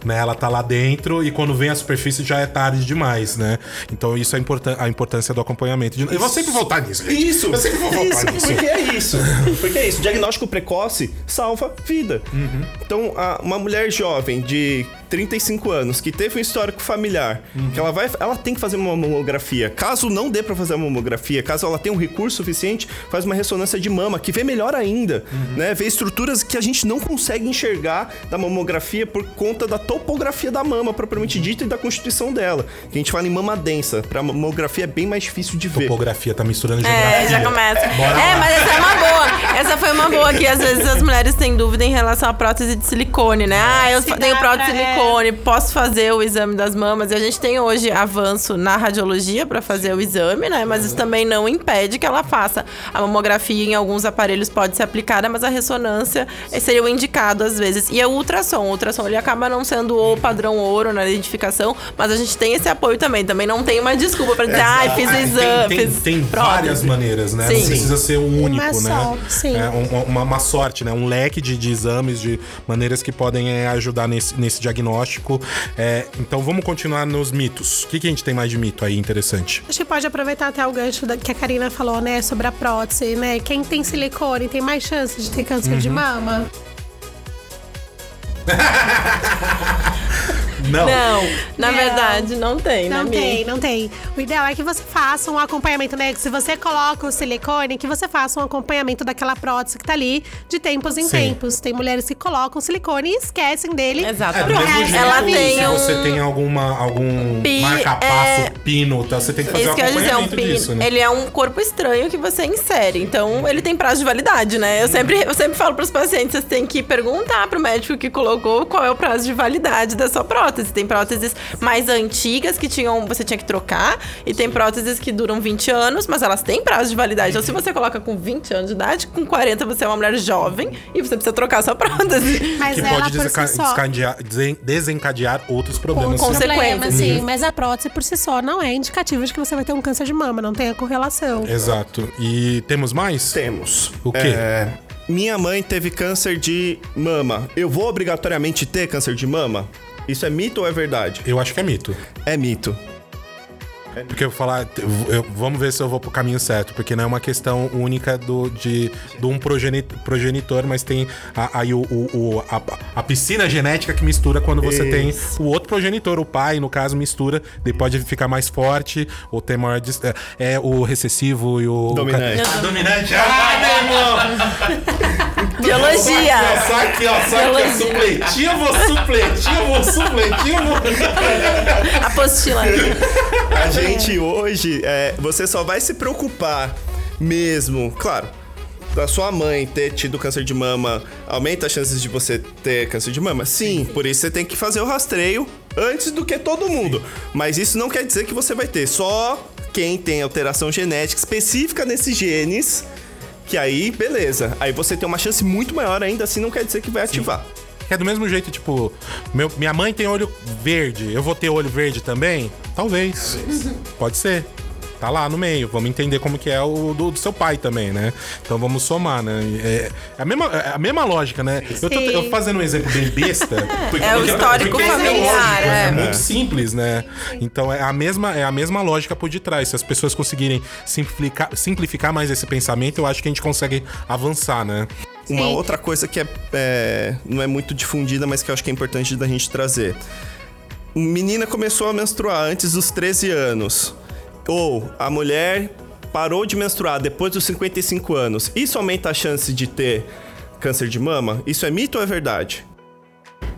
Né? Ela tá lá dentro e quando vem à superfície já é tarde demais, né? Então, isso é importan a importância do acompanhamento. De- Eu vou sempre voltar nisso. gente. Isso! Eu sempre vou voltar Isso, nisso. Porque é isso. Porque é isso. Diagnóstico precoce salva vida. Uhum. Então, a- uma mulher jovem de 35 anos que teve um histórico familiar, Uhum. que ela vai, ela tem que fazer uma mamografia. Caso não dê pra fazer uma mamografia, caso ela tenha um recurso suficiente, faz uma ressonância de mama, que vê melhor ainda, Uhum. né? Vê estruturas que a gente não consegue enxergar da mamografia por conta da topografia da mama propriamente dita e da constituição dela. Que a gente fala em mama densa. Pra mamografia é bem mais difícil de ver. Topografia, tá misturando É, geografia. já começa. Bora é, lá. mas essa é uma boa. Essa foi uma boa que às vezes as mulheres têm dúvida em relação à prótese de silicone, né? Ah, eu tenho prótese de é. Silicone, posso fazer o exame das mamas. E a gente tem hoje avanço na radiologia pra fazer o exame, né? Mas isso também não impede que ela faça. A mamografia em alguns aparelhos pode ser aplicada, mas a ressonância seria o indicado às vezes. E é o ultrassom. O ultrassom ele acaba não sendo o padrão ouro na identificação, mas a gente tem esse apoio também. Também não tem uma desculpa pra dizer, ai, fiz o Tem- exame, Tem, fiz tem prótese." várias maneiras, né? Sim. Não precisa ser um único, Uma né? só, sim. É um- uma, uma sorte, né? Um leque de, de exames, de maneiras que podem é, ajudar nesse, nesse diagnóstico. É, então vamos continuar nos mitos. O que, que a gente tem mais de mito aí interessante? A gente pode aproveitar até o gancho da- que a Karina falou, né, sobre a prótese, né? Quem tem silicone tem mais chance de ter câncer de mama? Não. Não, na Não. verdade não tem, Não né, Mi? tem, não tem. O ideal é que você faça um acompanhamento, né? Se você coloca o silicone, que você faça um acompanhamento daquela prótese que tá ali de tempos em Sim. tempos. Tem mulheres que colocam silicone e esquecem dele. Exato. É, pro resto ela tem se um- você tem alguma, algum Pi- marca-passo, é- pino, tá? você tem que fazer Isso um que eu ia dizer, um acompanhamento pin, disso, né? ele é um corpo estranho que você insere. Então, ele tem prazo de validade, né? Eu sempre, eu sempre falo pros pacientes, vocês têm que perguntar pro médico que colocou qual é o prazo de validade da sua prótese. Tem próteses mais antigas que tinham, você tinha que trocar, e tem próteses que duram 20 anos, mas elas têm prazo de validade. Então, se você coloca com 20 anos de idade, com 40 você é uma mulher jovem e você precisa trocar sua prótese. Mas Que ela pode desenca- si só. descandear- desen- desencadear outros problemas. Com- consequências. sim, mas a prótese por si só não é indicativa de que você vai ter um câncer de mama, não tem a correlação. Exato. E temos mais? Temos. O quê? É, minha mãe teve câncer de mama. Eu vou obrigatoriamente ter câncer de mama? Isso é mito ou é verdade? Eu acho que é mito. É mito. Porque eu vou falar, eu- eu- vamos ver se eu vou pro caminho certo, porque não é uma questão única do, de, de um progeni- progenitor, mas tem a- aí o, o- o- a, a piscina genética que mistura quando você tem o outro progenitor, o pai, no caso, mistura, daí pode ficar mais forte, ou ter maior. É, é o recessivo e o. Dominante. O, ca- dominante. Ah, meu irmão! Biologia. Só aqui, ó, só aqui, ó, supletivo, supletivo, supletivo. Apostila. A gente hoje, é, você só vai se preocupar mesmo, claro. Da sua mãe ter tido câncer de mama aumenta as chances de você ter câncer de mama? Sim, por isso você tem que fazer o rastreio antes do que todo mundo. Mas isso não quer dizer que você vai ter. Só quem tem alteração genética específica nesses genes, que aí, beleza. Aí você tem uma chance muito maior ainda assim, não quer dizer que vai ativar. É do mesmo jeito, tipo, meu, minha mãe tem olho verde, eu vou ter olho verde também? Talvez. Pode ser. Tá lá no meio. Vamos entender como que é o do, do seu pai também, né? Então vamos somar, né? É, é a, mesma, é a mesma lógica, né? Eu tô, eu tô fazendo um exemplo bem besta. porque- É o histórico familiar, é. É muito simples, né? Então é a mesma, é a mesma lógica por detrás. Se as pessoas conseguirem simplificar, simplificar mais esse pensamento, eu acho que a gente consegue avançar, né? Uma outra coisa que é, é, não é muito difundida, mas que eu acho que é importante da gente trazer. Menina começou a menstruar antes dos 13 anos. Ou a mulher parou de menstruar depois dos 55 anos. Isso aumenta a chance de ter câncer de mama? Isso é mito ou é verdade?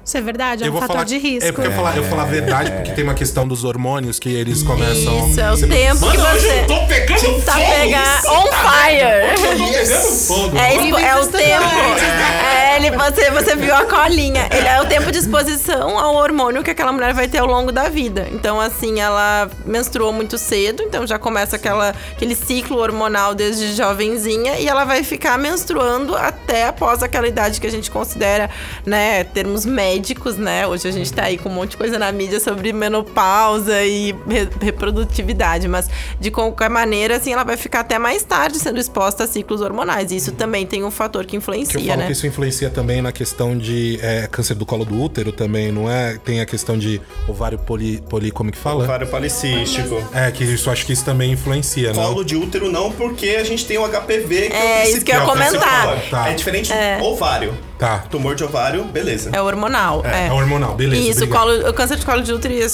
Isso é verdade, é eu um vou fator falar, de risco. É porque eu falar, eu falar a verdade, porque tem uma questão dos hormônios que eles começam. Isso, é o tempo que Mano, hoje você eu tô pegando tá fogo! pegando on fire. Eu tô pegando fogo! É, expo- é o Isso tempo. É, ele, você, você viu a colinha. Ele é o tempo de exposição ao hormônio que aquela mulher vai ter ao longo da vida. Então, assim, ela menstruou muito cedo, então já começa aquela, aquele ciclo hormonal desde jovenzinha e ela vai ficar menstruando até após aquela idade que a gente considera, né, termos médicos, né? Hoje a gente tá aí com um monte de coisa na mídia sobre menopausa e re- reprodutividade, mas de qualquer maneira, assim, ela vai ficar até mais tarde sendo exposta a ciclos hormonais. E isso também tem um fator que Que eu influencia, falo né? que isso influencia também na questão de é, câncer do colo do útero também, não é? Tem a questão de ovário poli, poli como que fala? Ovário policístico. É, que isso acho que isso também influencia, não? Colo de útero não, porque a gente tem o HPV, que é, É, o isso que eu ia comentar. Tá. É diferente do ovário. Tá. Tumor de ovário, beleza. É hormonal. É, É hormonal, beleza. Isso, o, colo- o câncer de colo de útero e,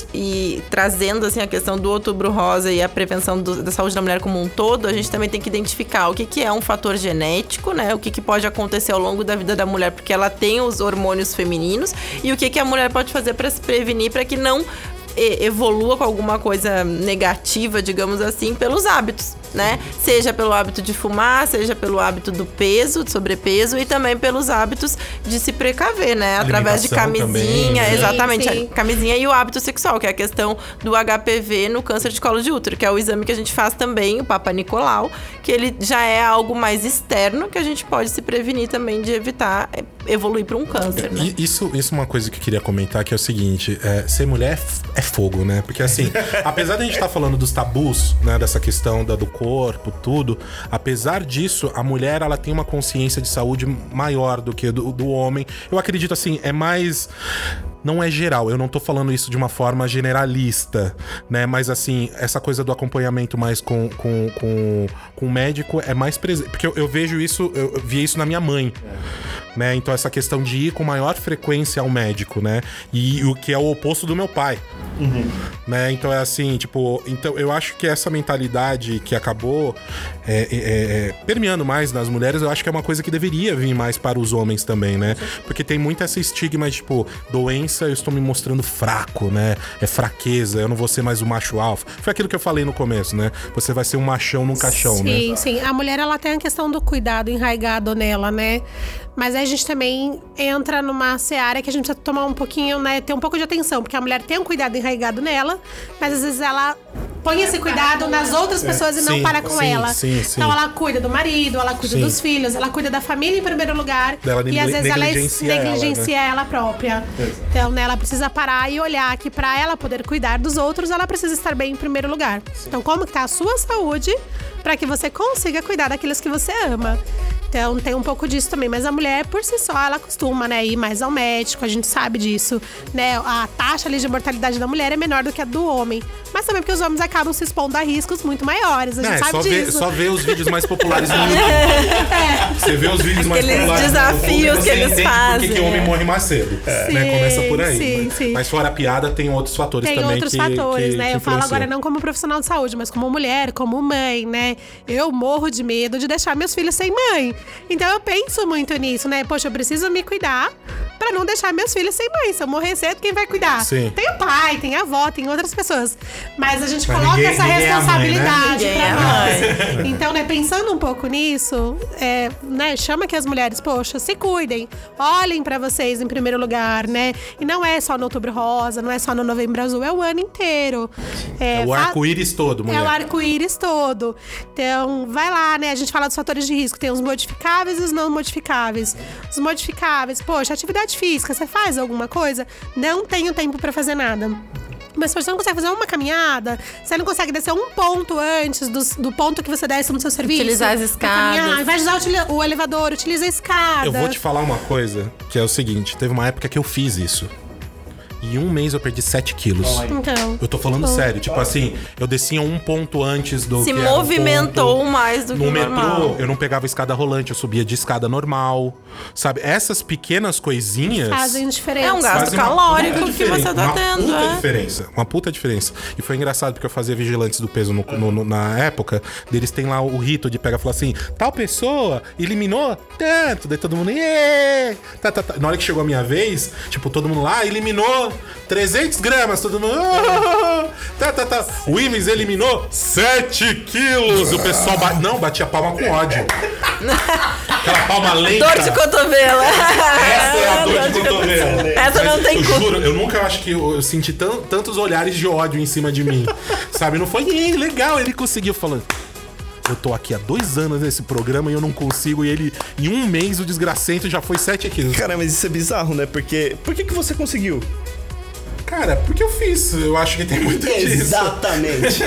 e trazendo assim a questão do outubro rosa e a prevenção do- da saúde da mulher como um todo, a gente também tem que identificar o que, que é um fator genético, né? O que, que pode acontecer ao longo da vida da mulher, porque ela tem os hormônios femininos, e o que, que a mulher pode fazer para se prevenir para que não evolua com alguma coisa negativa, digamos assim, pelos hábitos, né? Seja pelo hábito de fumar, seja pelo hábito do peso, de sobrepeso e também pelos hábitos de se precaver, né? Através de camisinha, também, né? exatamente, Sim, sim. a camisinha e o hábito sexual, que é a questão do HPV no câncer de colo de útero, que é o exame que a gente faz também, o Papa Nicolau, que ele já é algo mais externo que a gente pode se prevenir também de evitar eh, evoluir para um câncer, né? Isso, isso é uma coisa que eu queria comentar, que é o seguinte: é, ser mulher é fogo, né? Porque assim, apesar da gente estar falando dos tabus, né? Dessa questão da, do corpo, tudo, apesar disso, a mulher ela tem uma consciência de saúde maior do que do, do homem. Eu acredito assim, é mais. Não é geral, eu não tô falando isso de uma forma generalista, né? Mas assim, essa coisa do acompanhamento mais com, com, com, com o médico é mais presente. Porque eu, eu vejo isso, eu, vi isso na minha mãe né? Então essa questão de ir com maior frequência ao médico, né? E o que é o oposto do meu pai, né? Então é assim, tipo, então eu acho que essa mentalidade que acabou é, é, é, permeando mais nas mulheres, eu acho que é uma coisa que deveria vir mais para os homens também, né? Porque tem muito essa estigma de, tipo, doença, eu estou me mostrando fraco, né? É fraqueza, eu não vou ser mais o macho alfa. Foi aquilo que eu falei no começo, né? Você vai ser um machão num caixão, né? Sim, sim. A mulher ela tem a questão do cuidado enraigado nela, né? Mas a gente também entra numa seara que a gente precisa tomar um pouquinho, né? Ter um pouco de atenção, porque a mulher tem um cuidado enraigado nela, mas às vezes ela põe esse cuidado nas outras pessoas e não Sim, para com sim, ela. sim. Então ela cuida do marido, ela cuida dos filhos, ela cuida da família em primeiro lugar. Ela e às vezes ela negligencia ela, né? negligencia ela própria. Então, né, ela precisa parar e olhar que pra ela poder cuidar dos outros, ela precisa estar bem em primeiro lugar. Então, como que tá a sua saúde para que você consiga cuidar daqueles que você ama? Então tem um pouco disso também. Mas a mulher, por si só, ela costuma, né, ir mais ao médico, a gente sabe disso. Né? A taxa ali de mortalidade da mulher é menor do que a do homem. Mas também porque os homens acabam se expondo a riscos muito maiores. A gente É, sabe só ver, disso. só ver os vídeos mais populares no YouTube. Você vê os vídeos mais Aqueles populares no YouTube, desafios você que eles entende por que fazem, que o homem é. morre mais cedo. né? Sim, Começa por aí. sim, mas, sim. mas fora a piada, tem outros fatores Tem também outros que, fatores, que- né? que eu falo agora não como profissional de saúde, mas como mulher, como mãe, né? Eu morro de medo de deixar meus filhos sem mãe. Então eu penso muito nisso, né? Poxa, eu preciso me cuidar pra não deixar meus filhos sem mãe. Se eu morrer cedo, quem vai cuidar? Sim. Tem o pai, tem a avó, tem outras pessoas. Mas a gente Mas coloca ninguém- essa ninguém é a mãe, né? responsabilidade pra é nós. Então, né, pensando um pouco nisso, é, né, chama que as mulheres, poxa, se cuidem, olhem pra vocês em primeiro lugar, né? E não é só no Outubro Rosa, não é só no Novembro Azul, é o ano inteiro. É o fa- arco-íris todo, mulher. É o arco-íris todo. Então, vai lá, né? A gente fala dos fatores de risco. Tem os modificáveis e os não modificáveis. Os modificáveis, poxa, atividade física, você faz alguma coisa? Não tenho tempo pra fazer nada. Mas se você não consegue fazer uma caminhada, você não consegue descer um ponto antes do, do ponto que você desce no seu serviço. Utilizar as caminhar, escadas. Ao invés de usar o elevador, utiliza a escada. Eu vou te falar uma coisa, que é o seguinte: teve uma época que eu fiz isso. Em um mês eu perdi 7 quilos. Então. Eu tô falando sério, tipo assim, eu descia um ponto antes do. Se movimentou ponto. mais do que No o metrô, normal. eu não pegava escada rolante, eu subia de escada normal. Sabe? Essas pequenas coisinhas. Fazem diferença. É um gasto uma calórico que diferença, você tá uma tendo, Puta é. diferença, uma puta diferença. E foi engraçado porque eu fazia vigilantes do peso no- no- no- na época. Deles tem lá o rito de pegar e falar assim: tal pessoa eliminou tanto. Daí todo mundo. "Ê!" Tá, tá, tá. Na hora que chegou a minha vez, tipo, todo mundo lá eliminou 300 gramas. Todo mundo. "Ah!" Tá, tá, tá. O Ivens eliminou 7 quilos. O pessoal ba- não batia palma com ódio. Aquela palma lenta. Dor de cotovelo. Essa é a dor de cotovelo. Essa não Mas tem Eu culpa. juro, eu nunca acho que eu, eu senti tan- tantos olhares de ódio em cima de mim. Sabe? Não foi, "Ih, legal, ele conseguiu falando. Eu tô aqui há dois anos nesse programa e eu não consigo. E ele, em um mês, o desgracento já foi 7 quilos. Cara, mas isso é bizarro, né? Porque. Por que, que você conseguiu? Cara, porque eu fiz. Eu acho que tem muito disso. Exatamente.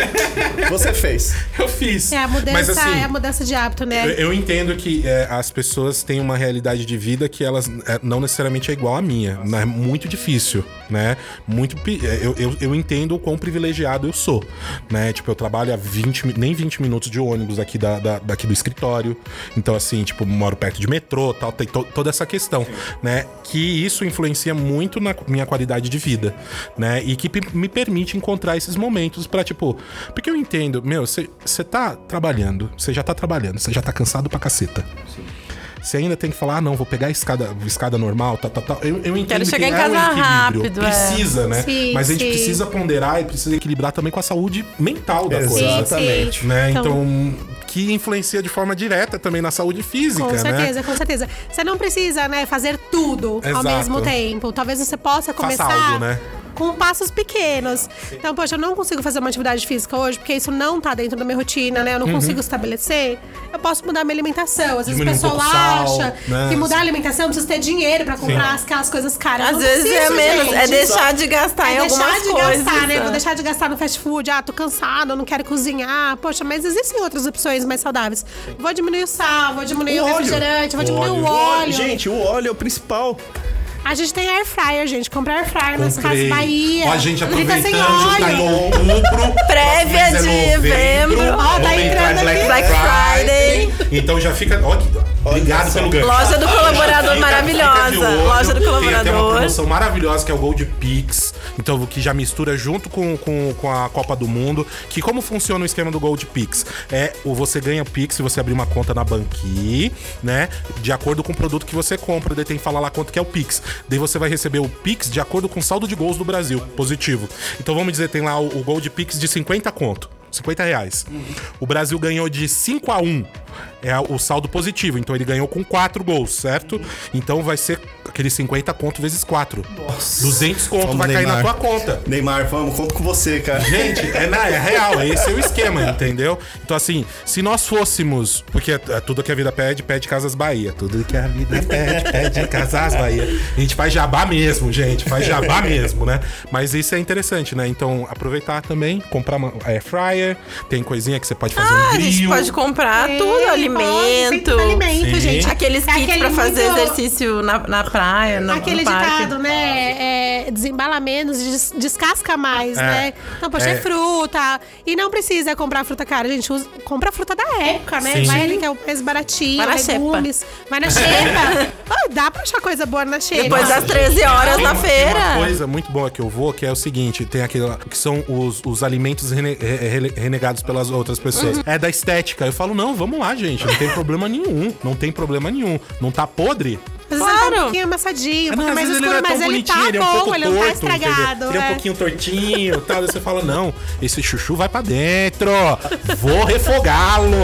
você fez. Eu fiz. É a mudança, Mas assim. é a mudança de hábito, Eu, né? eu entendo que é, as pessoas têm uma realidade de vida que elas é, não necessariamente é igual à minha. É muito difícil, né? Muito. é, Eu, eu, eu entendo o quão privilegiado eu sou, né? Tipo, eu trabalho a 20, mi- nem 20 minutos de ônibus aqui da, da- daqui do escritório. Então, assim, tipo, moro perto de metrô tal, tem to- toda essa questão, né? Que isso influencia muito na minha qualidade de vida, né? E que me permite encontrar esses momentos pra, tipo. Porque eu entendo, meu, você tá trabalhando, você já tá trabalhando, você já tá cansado pra caceta. Você ainda tem que falar, ah, não, vou pegar a escada, escada normal, tal, tal, tal. Eu, eu entendo Quero que chegar em é um casa equilíbrio. rápido, é. Precisa, né? Sim, Mas a gente sim. precisa ponderar e precisa equilibrar também com a saúde mental da coisa. Exatamente. Né? Então- Então, que influencia de forma direta também na saúde física, Com né? certeza, com certeza. Você não precisa, né, fazer tudo ao Exato. mesmo tempo. Talvez você possa Faça começar algo, né? Com passos pequenos. Então, poxa, eu não consigo fazer uma atividade física hoje porque isso não tá dentro da minha rotina, né? Eu não consigo estabelecer. Eu posso mudar minha alimentação. Às vezes Uhum. Diminuir o um pessoal pouco o sal, acha né? que mudar a alimentação precisa ter dinheiro pra comprar aquelas coisas caras. Às vezes é precisa, menos, é gente. deixar de gastar em É deixar algumas de coisas. gastar, né? é. Vou deixar de gastar no fast food. Ah, tô cansado, eu não quero cozinhar. Poxa, mas existem outras opções mais saudáveis. Vou diminuir o sal, vou diminuir o, O óleo. refrigerante, vou diminuir o Óleo. óleo. Gente, o óleo é o principal. A gente tem air fryer, gente. Comprar air fryer nas. Casas Bahia. Ó, a gente aproveitando, está em outubro. Prévia é de novembro. Ó, tá entrando aqui. Black Friday. Então já fica. Ó, obrigado pelo gancho. Loja do colaborador Fica- maravilhosa. fica. Loja do Tem até uma colaborador. promoção maravilhosa que é o Gold Pix. Então, que já mistura junto com, com, com a Copa do Mundo. Que como funciona o esquema do Gold Pix? É o você ganha Pix se você abrir uma conta na Banqui, né? De acordo com o produto que você compra. Daí tem que falar lá quanto que é o Pix. Daí você vai receber o Pix de acordo com o saldo de gols do Brasil. Positivo. Então vamos dizer, tem lá o, o Gold Pix de 50 conto. 50 reais. O Brasil ganhou de 5 a 1. É o saldo positivo. Então ele ganhou com 4 gols, certo? Então vai ser aquele 50 conto vezes 4. 200 conto Vamos, vai cair na Neymar. tua conta. Neymar, vamos, conto com você, cara. Gente, é, na, é real, esse é o esquema, entendeu? Então, assim, se nós fôssemos. Porque é, é tudo que a vida pede, pede Casas Bahia. Tudo que a vida pede, pede Casas Bahia. A gente faz jabá mesmo, gente. Faz jabá mesmo, né? Mas isso é interessante, né? Então, aproveitar também, comprar uma air fryer, tem coisinha que você pode fazer um Ah, a grill. gente pode comprar tudo alimento. Tem alimento, Sim. gente. Aqueles É kits aquele pra fazer muito- exercício na, na praia, no, Aquele no parque. ditado, né? É, desembala menos, des- descasca mais, É. né? Então, poxa, é. É. fruta. E não precisa comprar fruta cara, gente. Usa, compra a fruta da época, né? Sim. Vai ali que é o mais baratinho, Vai na legumes. Vai na xepa. Ah, dá pra achar coisa boa na xepa. Depois das 13 horas na feira. Uma coisa muito boa que eu vou, que é o seguinte: tem aquele que são os, os alimentos rene- re- re- renegados pelas outras pessoas. É da estética. Eu falo, não, vamos lá, gente. Não tem problema nenhum. Não tem problema nenhum. Não tá podre? Às vezes ele tá um Claro. pouquinho amassadinho, um Ah, não, pouquinho mais ele escuro, não é mas tão ele tá ele é um pouco bom, ele não tá torto, estragado. entendeu? Ele é um é. pouquinho tortinho e tal. Daí você fala, não, esse chuchu vai pra dentro. Vou refogá-lo.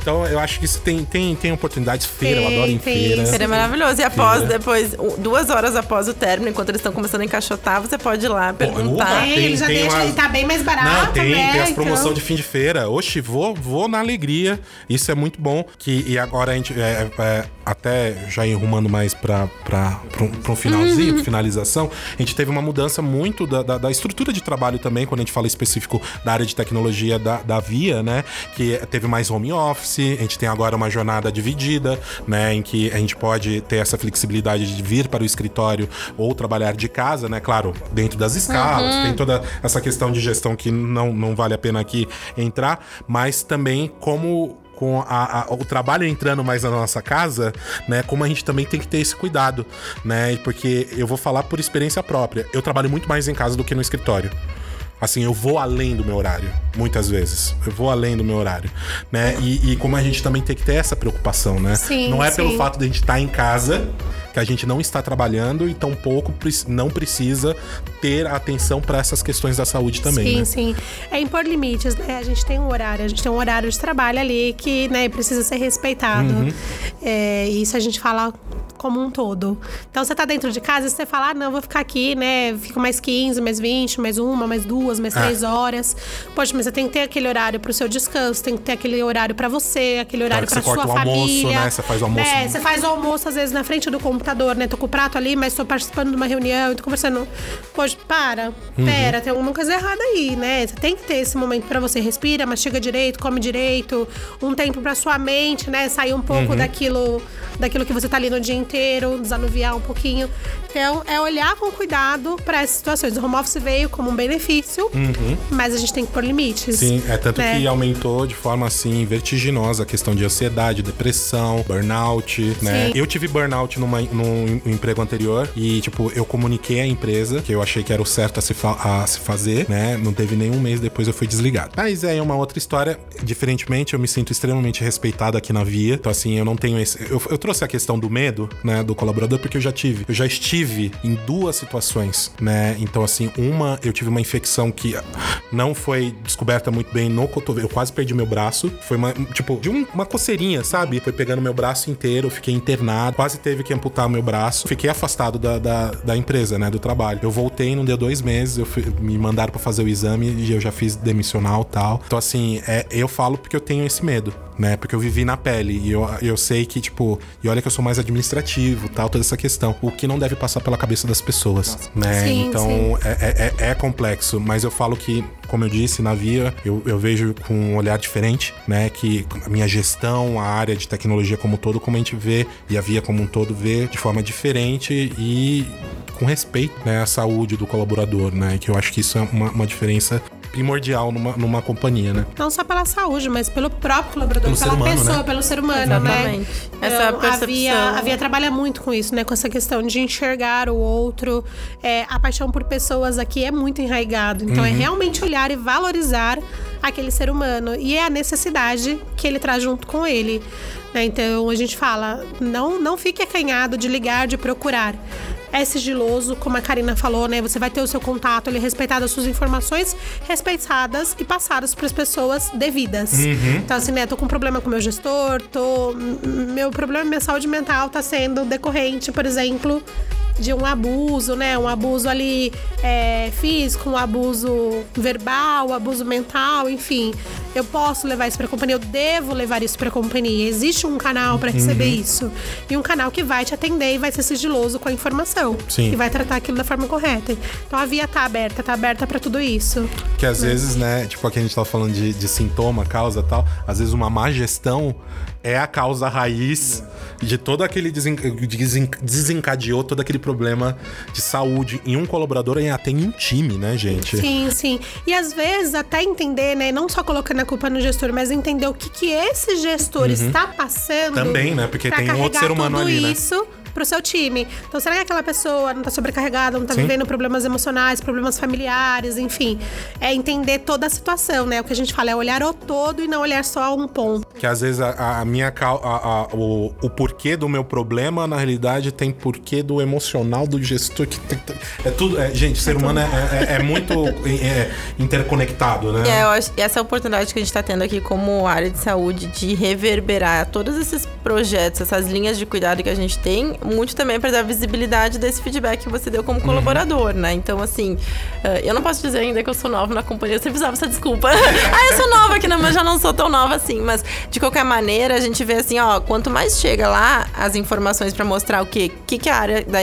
Então eu acho que isso tem, tem, tem oportunidades. Feira, eu Tem, adoro em tem feira. isso. Seria maravilhoso. E após, Feira. depois, duas horas após o término, enquanto eles estão começando a encaixotar, você pode ir lá perguntar. opa. Tem, ele já Tem- deixa, umas- ele tá bem mais barato, Não, tem, né? tem as Então- promoções de fim de feira. Oxi, vou, vou na alegria. Isso é muito bom. Que, e agora a gente, é, é, até já ir rumando mais um, pra um finalzinho, Uhum. finalização, a gente teve uma mudança muito da, da, da estrutura de trabalho também, quando a gente fala específico da área de tecnologia da, da Via, né? Que teve mais home office, a gente tem agora uma jornada dividida, né? Em que a gente pode ter essa flexibilidade de vir para o escritório ou trabalhar de casa, né? Claro, dentro das escalas, Uhum. tem toda essa questão de gestão que não, não vale a pena aqui entrar, mas também como com a- a- o trabalho entrando mais na nossa casa, né? Como a gente também tem que ter esse cuidado, né? Porque eu vou falar por experiência própria. Eu trabalho muito mais em casa do que no escritório. Assim, eu vou além do meu horário, muitas vezes. Eu vou além do meu horário, né? E, e como a gente também tem que ter essa preocupação, né? Sim, não é pelo sim. fato de a gente estar em casa que a gente não está trabalhando e tampouco não precisa ter atenção para essas questões da saúde também, sim, né? sim. É impor limites, né? A gente tem um horário, a gente tem um horário de trabalho ali que né, precisa ser respeitado. Uhum. É, isso a gente fala como um todo. Então você tá dentro de casa e você fala, ah, não, vou ficar aqui, né? Fico mais 15, mais 20, mais uma, mais duas, mais Ah. três horas. Poxa, mas você tem que ter aquele horário pro seu descanso, tem que ter aquele horário pra você, aquele horário Claro pra sua o almoço, família. né? Você faz o almoço. É, você faz o almoço às vezes na frente do computador, né? Tô com o prato ali, mas tô participando de uma reunião, tô conversando. Poxa, para, Uhum. pera, tem alguma coisa errada aí, né? Você tem que ter esse momento pra você respira, mastiga direito, come direito, um tempo pra sua mente, né? Sair um pouco Uhum. daquilo, daquilo que você tá ali no dia inteiro, desanuviar um pouquinho. Então, é olhar com cuidado pra essas situações. O home office veio como um benefício, mas a gente tem que pôr limites. Uhum. Sim, é tanto né? que aumentou de forma assim vertiginosa a questão de ansiedade, depressão, burnout, né? Sim. Eu tive burnout numa, num emprego anterior e, tipo, eu comuniquei à empresa que eu achei que era o certo a se, a se fazer, né? Não teve nenhum mês depois eu fui desligado. Mas é uma outra história. Diferentemente, eu me sinto extremamente respeitado aqui na Via. Então, assim, eu não tenho esse. Eu, eu trouxe a questão do medo, né, do colaborador, porque eu já tive. Eu já estive em duas situações, né? Então, assim, uma, eu tive uma infecção que não foi descoberta muito bem no cotovelo. Eu quase perdi meu braço. Foi uma, tipo, de um- uma coceirinha, sabe? Foi pegando meu braço inteiro, fiquei internado, quase teve que amputar meu braço. Fiquei afastado da, da, da empresa, né? Do trabalho. Eu voltei, não deu dois meses, eu fui- me mandaram pra fazer o exame e eu já fiz demissional tal. Então, assim, é, eu falo porque eu tenho esse medo, né? Porque eu vivi na pele e eu, eu sei que, tipo, e olha que eu sou mais administrativo tal, toda essa questão. O que não deve passar pela cabeça das pessoas, né? Sim, então, sim. é, é- é complexo, mas eu falo que, como eu disse, na Via, eu, eu vejo com um olhar diferente, né? Que a minha gestão, a área de tecnologia como um todo, como a gente vê, e a Via como um todo vê de forma diferente e com respeito né, à saúde do colaborador, né? Que eu acho que isso é uma, uma diferença primordial numa, numa companhia, né? Não só pela saúde, mas pelo próprio colaborador, Pelo pela humano, pessoa, né? pelo ser humano, Exatamente. né? Essa Então, percepção. A Via, a Via trabalha muito com isso, né? Com essa questão de enxergar o outro. É, a paixão por pessoas aqui é muito enraigado. Então, Uhum. é realmente olhar e valorizar aquele ser humano. E é a necessidade que ele traz junto com ele. né? Então, a gente fala, não, não fique acanhado de ligar, de procurar. É sigiloso, como a Karina falou, né? Você vai ter o seu contato, ele respeitado as suas informações, respeitadas e passadas para as pessoas devidas. Então, assim, né? Tô com um problema com meu gestor, tô. Meu problema, minha saúde mental tá sendo decorrente, por exemplo, de um abuso, né? Um abuso ali é, físico, um abuso verbal, um abuso mental, enfim. Eu posso levar isso pra companhia, eu devo levar isso pra companhia. Existe um canal pra receber Uhum. isso. E um canal que vai te atender e vai ser sigiloso com a informação. Sim. E vai tratar aquilo da forma correta. Então a via tá aberta, tá aberta pra tudo isso. Que às vezes, né, tipo aqui a gente tava falando de, de sintoma, causa e tal, às vezes uma má gestão é a causa raiz de todo aquele desen, desen- desencadeou todo aquele problema de saúde em um colaborador e até em um time, né, gente? Sim, sim. E às vezes até entender, né? Não só colocando a culpa no gestor, mas entender o que, que esse gestor está passando. Uhum. Também, né? Porque tem um outro ser humano ali, né? isso pro seu time. Então, será que aquela pessoa não tá sobrecarregada, não tá Sim. vivendo problemas emocionais, problemas familiares, enfim? É entender toda a situação, né? O que a gente fala é olhar o todo e não olhar só um ponto. Que às vezes a, a minha a- a- o, o porquê do meu problema, na realidade, tem porquê do emocional do gestor que tem. É tudo. é, gente, ser humano é, é- é muito é, interconectado, né? É, eu acho que essa é oportunidade que a gente está tendo aqui como área de saúde de reverberar todos esses projetos, essas linhas de cuidado que a gente tem, muito também para dar visibilidade desse feedback que você deu como colaborador, né? Então, assim, eh, eu não posso dizer ainda que eu sou nova na companhia, eu sempre usava essa desculpa. ah, eu sou nova aqui, não, mas já não sou tão nova assim. Mas, de qualquer maneira, a gente vê assim, ó, quanto mais chega lá as informações para mostrar o quê? O que, que a área, da,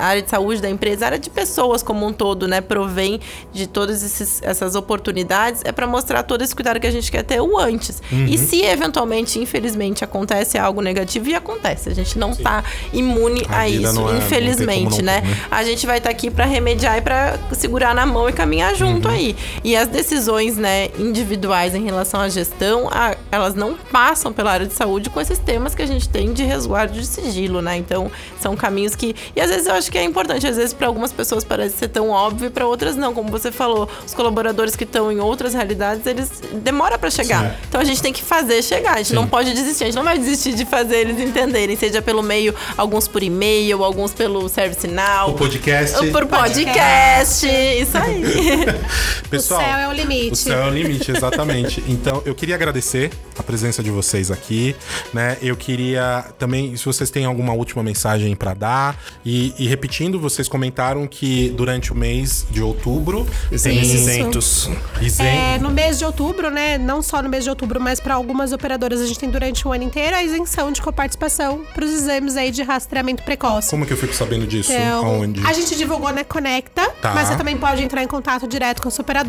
a área de saúde da empresa, a área de pessoas como um todo, né, provém de todas essas oportunidades, é para mostrar todo esse cuidado que a gente quer ter o antes. E se eventualmente, infelizmente, acontece algo negativo, e acontece, a gente não tá imune A a, vida isso, é- infelizmente, não né? né? A gente vai estar aqui para remediar e para segurar na mão e caminhar junto Uhum. aí. E as decisões, né, individuais em relação à gestão, a- elas não passam pela área de saúde com esses temas que a gente tem de resguardo de sigilo, né? Então, são caminhos que e às vezes eu acho que é importante, às vezes para algumas pessoas parece ser tão óbvio e para outras não, como você falou, os colaboradores que estão em outras realidades, eles demora para chegar. Sim. Então a gente tem que fazer chegar, a gente não pode desistir, a gente não vai desistir de fazer eles entenderem, seja pelo meio, alguns por e-mail, alguns pelo Service Now, O podcast. ou por podcast, isso aí. Pessoal, o céu é o limite. O céu é o limite, exatamente. Então, eu queria agradecer a presença de vocês aqui, né? Eu queria também, se vocês têm alguma última mensagem pra dar. E, e repetindo, vocês comentaram que durante o mês de outubro Tem tem isentos. isen- É, no mês de outubro, né? Não só no mês de outubro, mas para algumas operadoras a gente tem durante o ano inteiro a isenção de coparticipação para os exames aí de rastreamento precoce. Como que eu fico sabendo disso? Então, Aonde? a gente divulgou na Conecta, Tá. mas você também pode entrar em contato direto com a sua operadora.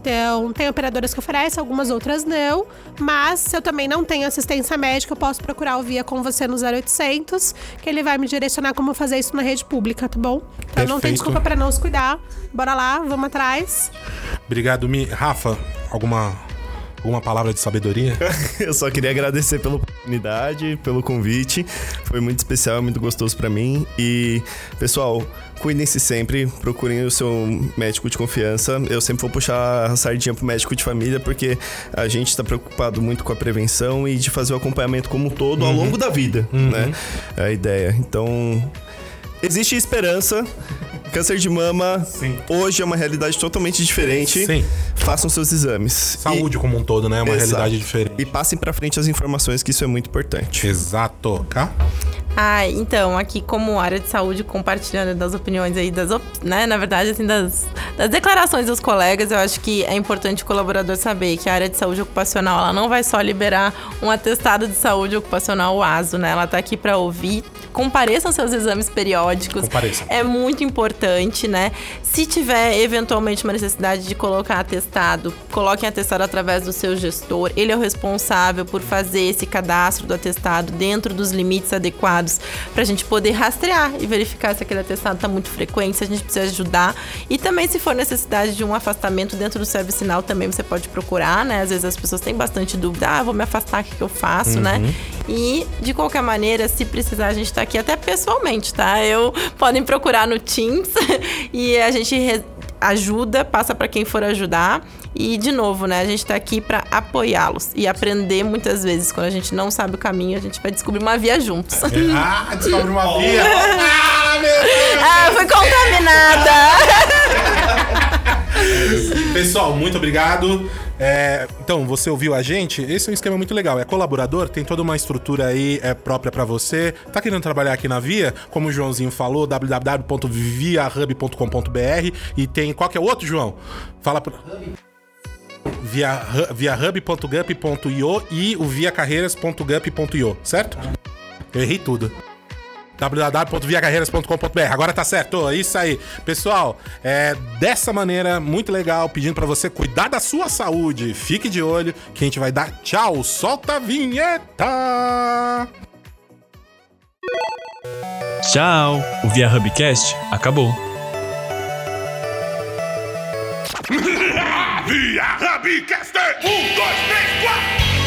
Então, tem operadoras que oferecem, algumas outras não. Mas se eu também não tenho assistência médica, eu posso procurar o Via com você no 0800, que ele vai me direcionar como fazer isso na rede pública, tá bom? Então não tem Perfeito. desculpa para não se cuidar. Bora lá, vamos atrás. Obrigado, Mi. Rafa, alguma, alguma palavra de sabedoria? Eu só queria agradecer pela oportunidade, pelo convite. Foi muito especial, muito gostoso pra mim. E, pessoal, cuidem-se sempre, procurem o seu médico de confiança. Eu sempre vou puxar a sardinha pro médico de família, porque a gente tá preocupado muito com a prevenção e de fazer o acompanhamento como um todo ao longo da vida, né? É a ideia. Então, existe esperança. Câncer de mama Sim. hoje é uma realidade totalmente diferente. Sim. Façam seus exames. Saúde como um todo, né? É uma Exato. realidade diferente. E passem pra frente as informações, que isso é muito importante. Exato. Cá? Ah, então, aqui como área de saúde, compartilhando das opiniões aí, das, op- né, na verdade, assim, das, das declarações dos colegas, eu acho que é importante o colaborador saber que a área de saúde ocupacional, ela não vai só liberar um atestado de saúde ocupacional, o ASO, né? Ela tá aqui para ouvir, compareçam seus exames periódicos. Compareçam. É muito importante, né? Se tiver eventualmente uma necessidade de colocar atestado, coloquem atestado através do seu gestor. Ele é o responsável por fazer esse cadastro do atestado dentro dos limites adequados para a gente poder rastrear e verificar se aquele atestado está muito frequente, se a gente precisa ajudar. E também, se for necessidade de um afastamento dentro do serviço sinal, também você pode procurar, né? Às vezes as pessoas têm bastante dúvida, ah, vou me afastar, o que, que eu faço, né? E, de qualquer maneira, se precisar, a gente tá aqui até pessoalmente, tá? Eu podem procurar no Teams e a gente re- ajuda, passa para quem for ajudar. E de novo, né, a gente tá aqui para apoiá-los e aprender muitas vezes quando a gente não sabe o caminho, a gente vai descobrir uma via juntos. Ah, descobre uma via. Ah, meu Deus. ah, fui contaminada. Pessoal, muito obrigado. É, então, você ouviu a gente? Esse é um esquema muito legal. É colaborador, tem toda uma estrutura aí é, própria pra você. Tá querendo trabalhar aqui na Via? Como o Joãozinho falou, www.viahub.com.br e tem qual que é o outro, João? Fala pra... Via, via hub.gup.io e o viacarreiras.gup.io, certo? Eu errei tudo www.viacarreiras.com.br. Agora tá certo, é isso aí. Pessoal, é dessa maneira muito legal, pedindo para você cuidar da sua saúde. Fique de olho que a gente vai dar tchau. Solta a vinheta! Tchau! O Via Hubcast acabou. Via Hubcaster! Um, dois, três, quatro!